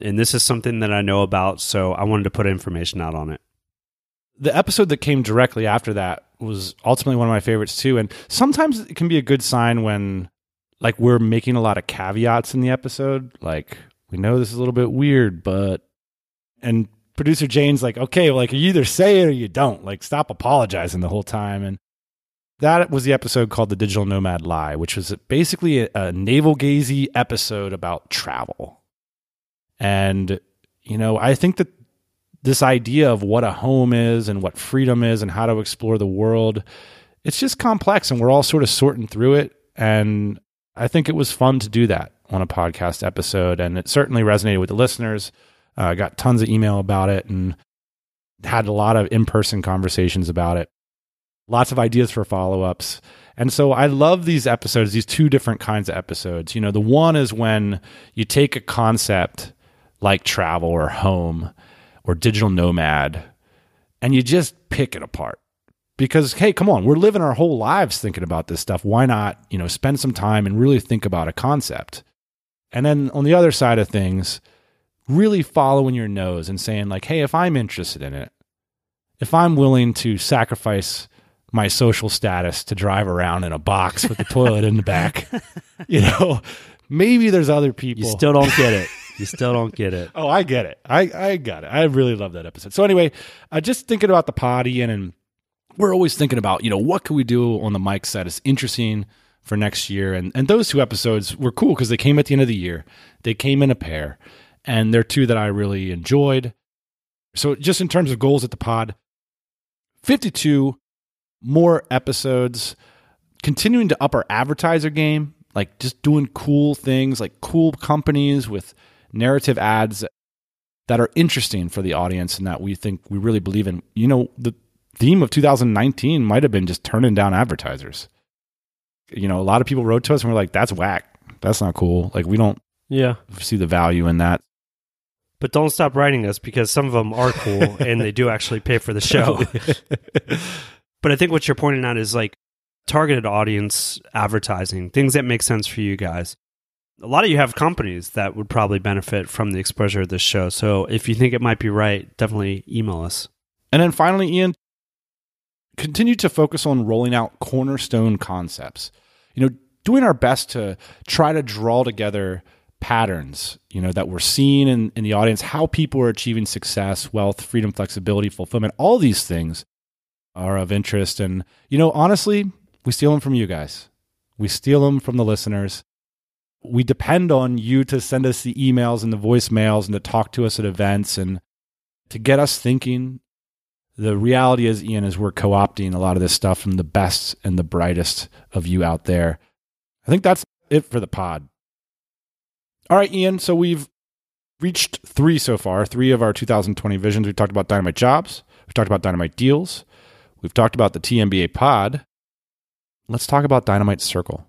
and this is something that I know about so I wanted to put information out on it. The episode that came directly after that was ultimately one of my favorites too and sometimes it can be a good sign when like we're making a lot of caveats in the episode like we know this is a little bit weird but and producer Jane's like, okay, like you either say it or you don't. Like, stop apologizing the whole time. And that was the episode called The Digital Nomad Lie, which was basically a, a navel gazy episode about travel. And, you know, I think that this idea of what a home is and what freedom is and how to explore the world, it's just complex and we're all sort of sorting through it. And I think it was fun to do that on a podcast episode. And it certainly resonated with the listeners. I uh, got tons of email about it and had a lot of in person conversations about it. Lots of ideas for follow ups. And so I love these episodes, these two different kinds of episodes. You know, the one is when you take a concept like travel or home or digital nomad and you just pick it apart. Because, hey, come on, we're living our whole lives thinking about this stuff. Why not, you know, spend some time and really think about a concept? And then on the other side of things, really following your nose and saying, like, hey, if I'm interested in it, if I'm willing to sacrifice my social status to drive around in a box with the toilet in the back, you know, maybe there's other people. You still don't get it. You still don't get it. oh, I get it. I, I got it. I really love that episode. So anyway, uh, just thinking about the pod, and we're always thinking about, you know, what can we do on the mic set is interesting for next year. And and those two episodes were cool because they came at the end of the year. They came in a pair and they're two that I really enjoyed. So, just in terms of goals at the pod, 52 more episodes, continuing to up our advertiser game, like just doing cool things, like cool companies with narrative ads that are interesting for the audience and that we think we really believe in. You know, the theme of 2019 might have been just turning down advertisers. You know, a lot of people wrote to us and we're like, that's whack. That's not cool. Like, we don't yeah see the value in that. But don't stop writing us because some of them are cool and they do actually pay for the show. but I think what you're pointing out is like targeted audience advertising, things that make sense for you guys. A lot of you have companies that would probably benefit from the exposure of this show. So if you think it might be right, definitely email us. And then finally, Ian, continue to focus on rolling out cornerstone concepts. You know, doing our best to try to draw together patterns you know that we're seeing in, in the audience how people are achieving success wealth freedom flexibility fulfillment all these things are of interest and you know honestly we steal them from you guys we steal them from the listeners we depend on you to send us the emails and the voicemails and to talk to us at events and to get us thinking the reality is ian is we're co-opting a lot of this stuff from the best and the brightest of you out there i think that's it for the pod all right, Ian. So we've reached three so far, three of our 2020 visions. We've talked about Dynamite Jobs, we've talked about Dynamite Deals, we've talked about the TMBA pod. Let's talk about Dynamite Circle,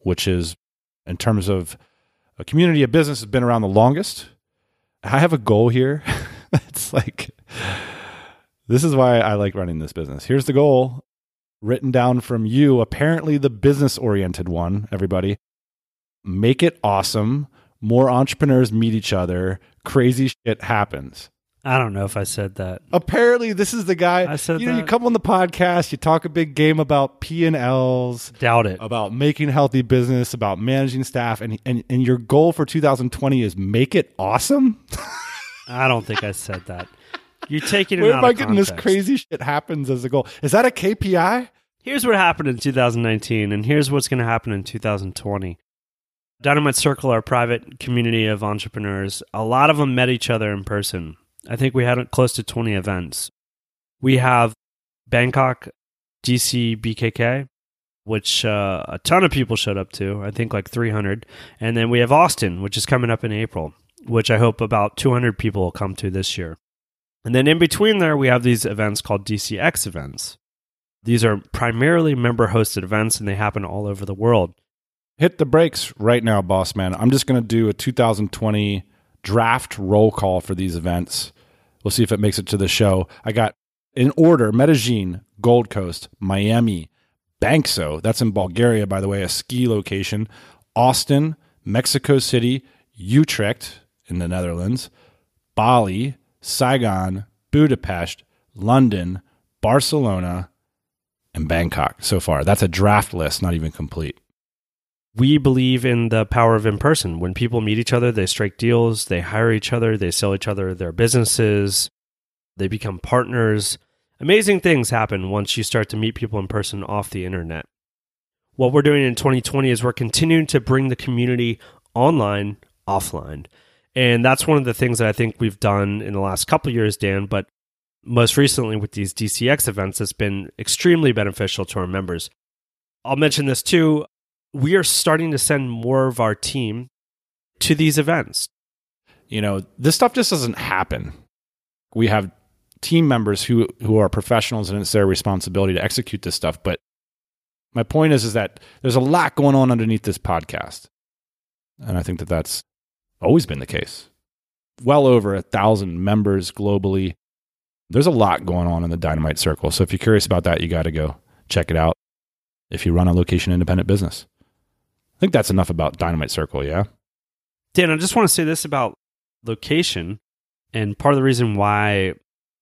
which is, in terms of a community of business, has been around the longest. I have a goal here. it's like, this is why I like running this business. Here's the goal written down from you, apparently the business oriented one, everybody. Make it awesome more entrepreneurs meet each other, crazy shit happens. I don't know if I said that. Apparently, this is the guy. I said you know, you come on the podcast, you talk a big game about P and Ls, Doubt it. about making healthy business, about managing staff, and and and your goal for 2020 is make it awesome. I don't think I said that. You're taking it Where am I getting this crazy shit happens as a goal? Is that a KPI? Here's what happened in 2019, and here's what's going to happen in 2020. Dynamite Circle, our private community of entrepreneurs, a lot of them met each other in person. I think we had close to 20 events. We have Bangkok, DC, BKK, which uh, a ton of people showed up to. I think like 300. And then we have Austin, which is coming up in April, which I hope about 200 people will come to this year. And then in between there, we have these events called DCX events. These are primarily member hosted events and they happen all over the world. Hit the brakes right now, boss man. I'm just going to do a 2020 draft roll call for these events. We'll see if it makes it to the show. I got in order Medellin, Gold Coast, Miami, Bansko, that's in Bulgaria, by the way, a ski location, Austin, Mexico City, Utrecht in the Netherlands, Bali, Saigon, Budapest, London, Barcelona, and Bangkok so far. That's a draft list, not even complete. We believe in the power of in person. When people meet each other, they strike deals, they hire each other, they sell each other their businesses, they become partners. Amazing things happen once you start to meet people in person off the internet. What we're doing in 2020 is we're continuing to bring the community online, offline. And that's one of the things that I think we've done in the last couple years, Dan, but most recently with these DCX events, it's been extremely beneficial to our members. I'll mention this too. We are starting to send more of our team to these events. you know this stuff just doesn't happen. We have team members who who are professionals and it's their responsibility to execute this stuff but my point is is that there's a lot going on underneath this podcast. And i think that that's always been the case. Well over a thousand members globally. There's a lot going on in the dynamite circle. So if you're curious about that you got to go check it out if you run a location independent business i think that's enough about dynamite circle yeah Dan, I just want to say this about location. And part of the reason why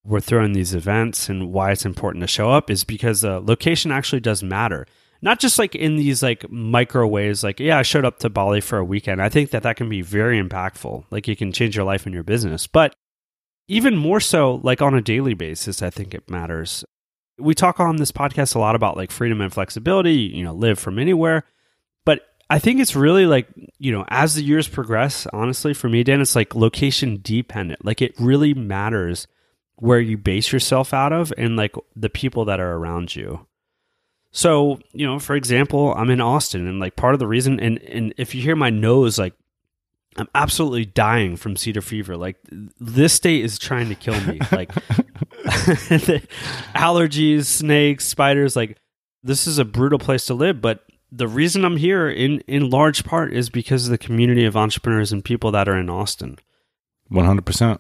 we're throwing these events and why it's important to show up is because uh, location actually does matter. Not just like in these like micro ways, like, yeah, I showed up to Bali for a weekend. I think that that can be very impactful. Like, it can change your life and your business. But even more so, like on a daily basis, I think it matters. We talk on this podcast a lot about like freedom and flexibility, you know, live from anywhere. I think it's really like, you know, as the years progress, honestly, for me, Dan, it's like location dependent. Like it really matters where you base yourself out of and like the people that are around you. So, you know, for example, I'm in Austin and like part of the reason and and if you hear my nose like I'm absolutely dying from cedar fever. Like this state is trying to kill me. Like allergies, snakes, spiders, like this is a brutal place to live, but the reason I'm here in in large part is because of the community of entrepreneurs and people that are in Austin. 100%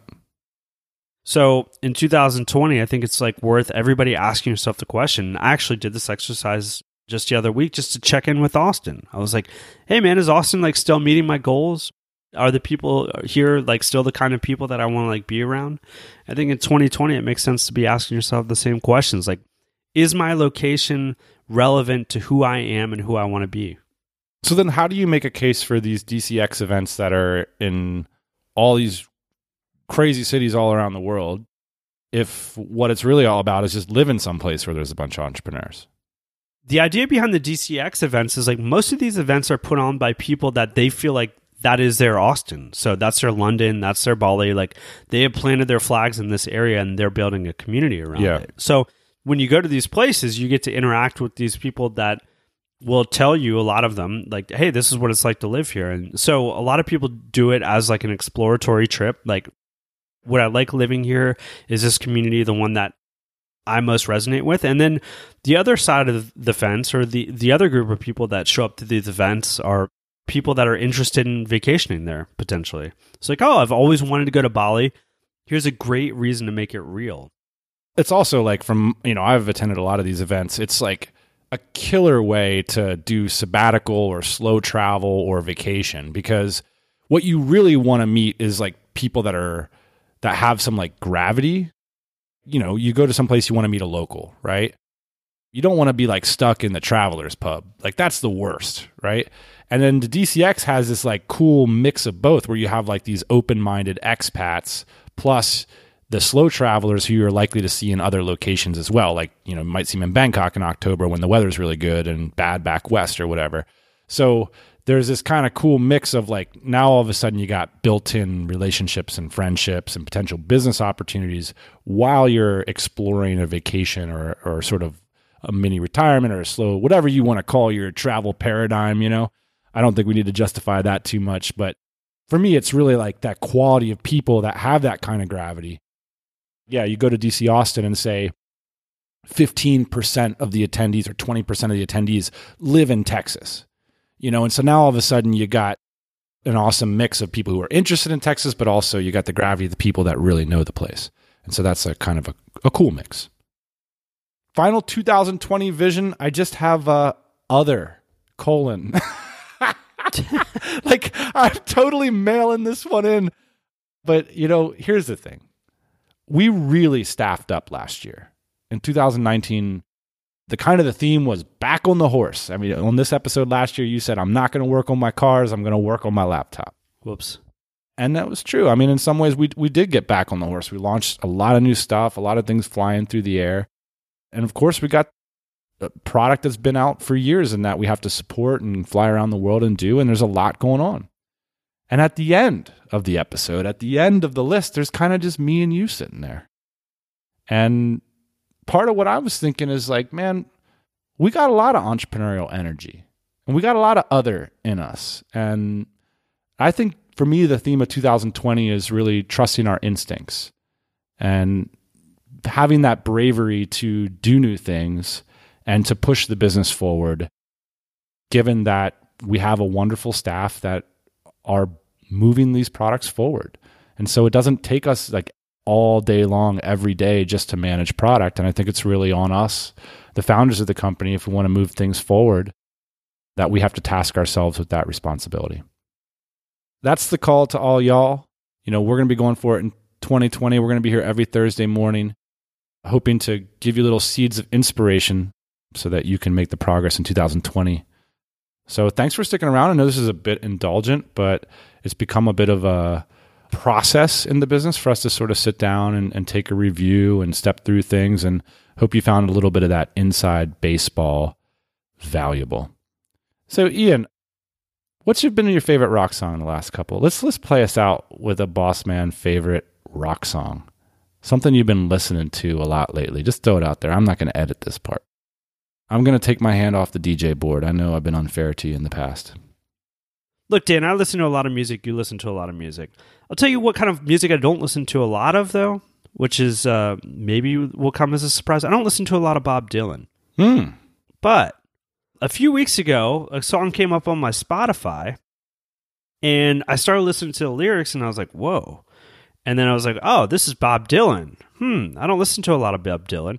So in 2020, I think it's like worth everybody asking yourself the question. I actually did this exercise just the other week just to check in with Austin. I was like, "Hey man, is Austin like still meeting my goals? Are the people here like still the kind of people that I want to like be around?" I think in 2020 it makes sense to be asking yourself the same questions like is my location relevant to who I am and who I want to be? So then, how do you make a case for these DCX events that are in all these crazy cities all around the world? If what it's really all about is just living someplace where there's a bunch of entrepreneurs. the idea behind the DCX events is like most of these events are put on by people that they feel like that is their Austin. So that's their London, that's their Bali. Like they have planted their flags in this area and they're building a community around Yeah. it. So when you go to these places, you get to interact with these people that will tell you a lot of them like hey this is what it's like to live here. And so a lot of people do it as like an exploratory trip. Like what i like living here is this community the one that i most resonate with. And then the other side of the fence or the the other group of people that show up to these events are people that are interested in vacationing there potentially. It's like oh i've always wanted to go to bali. Here's a great reason to make it real It's also like from, you know, I've attended a lot of these events. It's like a killer way to do sabbatical or slow travel or vacation because what you really want to meet is like people that are that have some like gravity. You know, you go to some place you want to meet a local, right? You don't want to be like stuck in the travelers pub. Like that's the worst, right? And then the DCX has this like cool mix of both where you have like these open-minded expats plus the slow travelers who you're likely to see in other locations as well. Like, you know, might see them in Bangkok in October when the weather's really good and bad back west or whatever. So there's this kind of cool mix of like now all of a sudden you got built-in relationships and friendships and potential business opportunities while you're exploring a vacation or or sort of a mini retirement or a slow whatever you want to call your travel paradigm, you know. I don't think we need to justify that too much, but for me it's really like that quality of people that have that kind of gravity. Yeah, you go to DC Austin and say 15% of the attendees or 20% of the attendees live in Texas you know, and so now all of a sudden you got an awesome mix of people who are interested in Texas, but also you got the gravity of the people that really know the place. And so that's a kind of a, a cool mix. Final 2020 vision, I just have uh, other colon. like I'm totally mailing this one in. But you know, here's the thing. We really staffed up last year. In 2019, the kind of the theme was back on the horse. I mean, on this episode last year, you said, I'm not going to work on my cars, I'm going to work on my laptop. Whoops. And that was true. I mean, in some ways, we, we did get back on the horse. We launched a lot of new stuff, a lot of things flying through the air. And of course, we got a product that's been out for years and that we have to support and fly around the world and do. And there's a lot going on. And at the end of the episode, at the end of the list, there's kind of just me and you sitting there. And part of what I was thinking is like, man, we got a lot of entrepreneurial energy and we got a lot of other in us. And I think for me, the theme of 2020 is really trusting our instincts and having that bravery to do new things and to push the business forward, given that we have a wonderful staff that are moving these products forward. And so it doesn't take us like all day long, every day, just to manage product. And I think it's really on us, the founders of the company, if we want to move things forward, that we have to task ourselves with that responsibility. That's the call to all y'all. You know, we're going to be going for it in 2020. We're going to be here every Thursday morning, hoping to give you little seeds of inspiration so that you can make the progress in 2020. So thanks for sticking around. I know this is a bit indulgent, but it's become a bit of a process in the business for us to sort of sit down and, and take a review and step through things and hope you found a little bit of that inside baseball valuable. So Ian, what's been your favorite rock song in the last couple? Let's let's play us out with a boss man favorite rock song. Something you've been listening to a lot lately. Just throw it out there. I'm not going to edit this part. I'm going to take my hand off the DJ board. I know I've been unfair to you in the past. Look, Dan, I listen to a lot of music. You listen to a lot of music. I'll tell you what kind of music I don't listen to a lot of, though, which is uh, maybe will come as a surprise. I don't listen to a lot of Bob Dylan. Hmm. But a few weeks ago, a song came up on my Spotify, and I started listening to the lyrics, and I was like, whoa. And then I was like, oh, this is Bob Dylan. Hmm, I don't listen to a lot of Bob Dylan.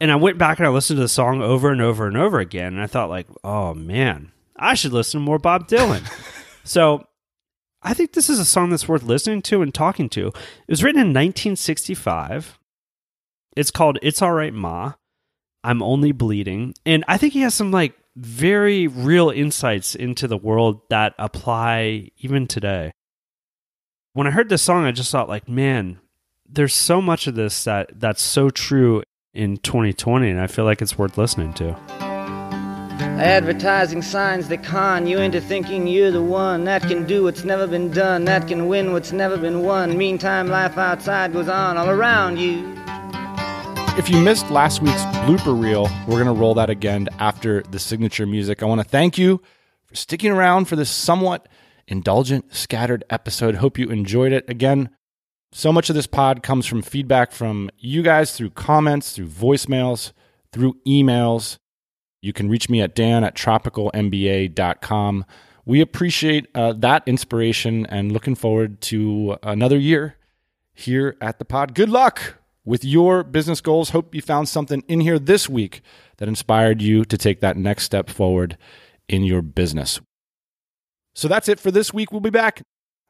And I went back and I listened to the song over and over and over again, and I thought, like, oh man, I should listen to more Bob Dylan. so I think this is a song that's worth listening to and talking to. It was written in 1965. It's called It's All Right Ma. I'm Only Bleeding. And I think he has some like very real insights into the world that apply even today. When I heard this song, I just thought like, man, there's so much of this that that's so true in 2020 and I feel like it's worth listening to. Advertising signs that con you into thinking you're the one that can do what's never been done, that can win what's never been won. Meantime, life outside goes on all around you. If you missed last week's blooper reel, we're going to roll that again after the signature music. I want to thank you for sticking around for this somewhat indulgent, scattered episode. Hope you enjoyed it. Again, so much of this pod comes from feedback from you guys through comments, through voicemails, through emails. You can reach me at dan at tropicalmba.com. We appreciate uh, that inspiration and looking forward to another year here at the pod. Good luck with your business goals. Hope you found something in here this week that inspired you to take that next step forward in your business. So that's it for this week. We'll be back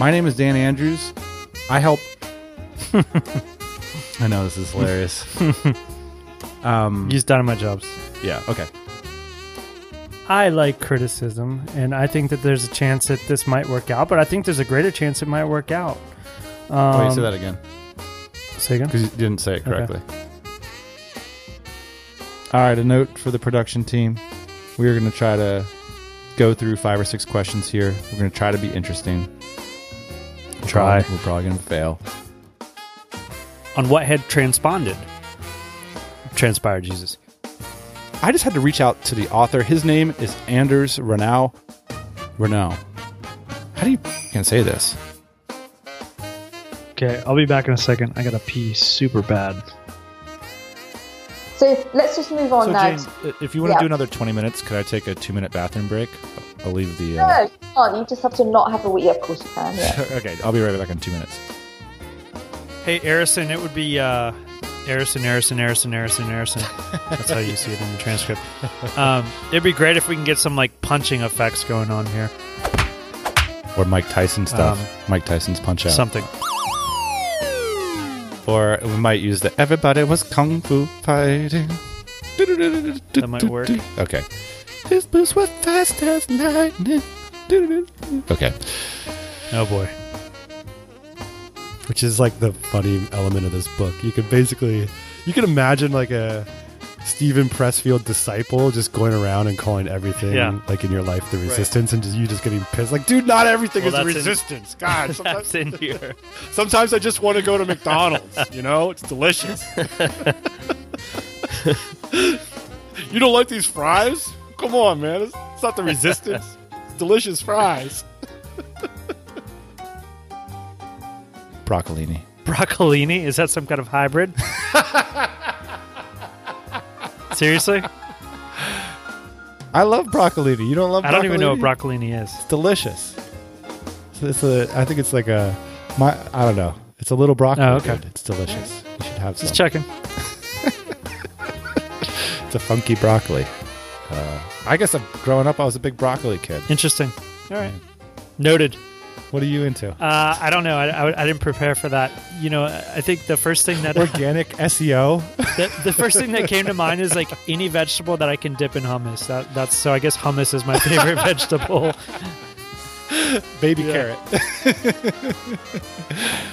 My name is Dan Andrews. I help. I know this is hilarious. um, Use my jobs. yeah. Okay. I like criticism, and I think that there's a chance that this might work out, but I think there's a greater chance it might work out. Um, Wait, say that again Say again? because you didn't say it correctly. All right. A note for the production team: we are going to try to go through five or six questions here. We're going to try to be interesting. We're Try. we're probably going to fail. On what had transponded? Transpired, Jesus. I just had to reach out to the author. His name is Anders Renau. Renau. How do you can say this? Okay, I'll be back in a second. I got to pee super bad. So let's just move on so, now. James, if you want to Yeah. do another 20 minutes, could I take a two minute bathroom break? I'll leave the. no, Uh... you can't. You just have to not have a wee. Yeah, of course you can. Yeah. okay, I'll be right back in two minutes. Hey, Arison, it would be uh, Arison, Arison, Arison, Arison, Arison. That's how you see it in the transcript. Um, it'd be great if we can get some like punching effects going on here. Or Mike Tyson stuff. Um, Mike Tyson's punch out. Something. Or we might use the everybody was kung fu fighting. That might work. Okay. His boots were fast as lightning. Okay. Oh boy. which is like the funny element of this book. You could basically, you can imagine like a Steven Pressfield disciple just going around and calling everything Yeah. like in your life the resistance, and just you just getting pissed. Like, dude, not everything Well, is that's in- resistance. God, sometimes, in here. sometimes I just want to go to McDonald's. You know, it's delicious. you don't like these fries? Come on, man. It's, it's not the resistance. It's delicious fries. Broccolini. Broccolini? Is that some kind of hybrid? Seriously? I love broccolini. You don't love I don't even know what broccolini? broccolini is. It's delicious. So it's a, I think it's like a, my, I don't know. It's a little broccoli. Oh, okay. dude. It's delicious. You should have some. Just checking. It's a funky broccoli. Uh, I guess I'm, growing up, I was a big broccoli kid. Interesting. All right. Noted. What are you into? Uh, I don't know. I, I, I didn't prepare for that. You know, I think the first thing that Organic SEO. the, the first thing that came to mind is like any vegetable that I can dip in hummus. That that's so. I guess hummus is my favorite vegetable. Baby carrot.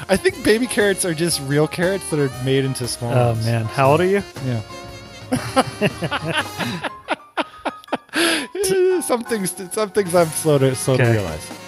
I think baby carrots are just real carrots that are made into small Oh ones. man, how old are you? Yeah. some things, some things I'm slow to slow to realize.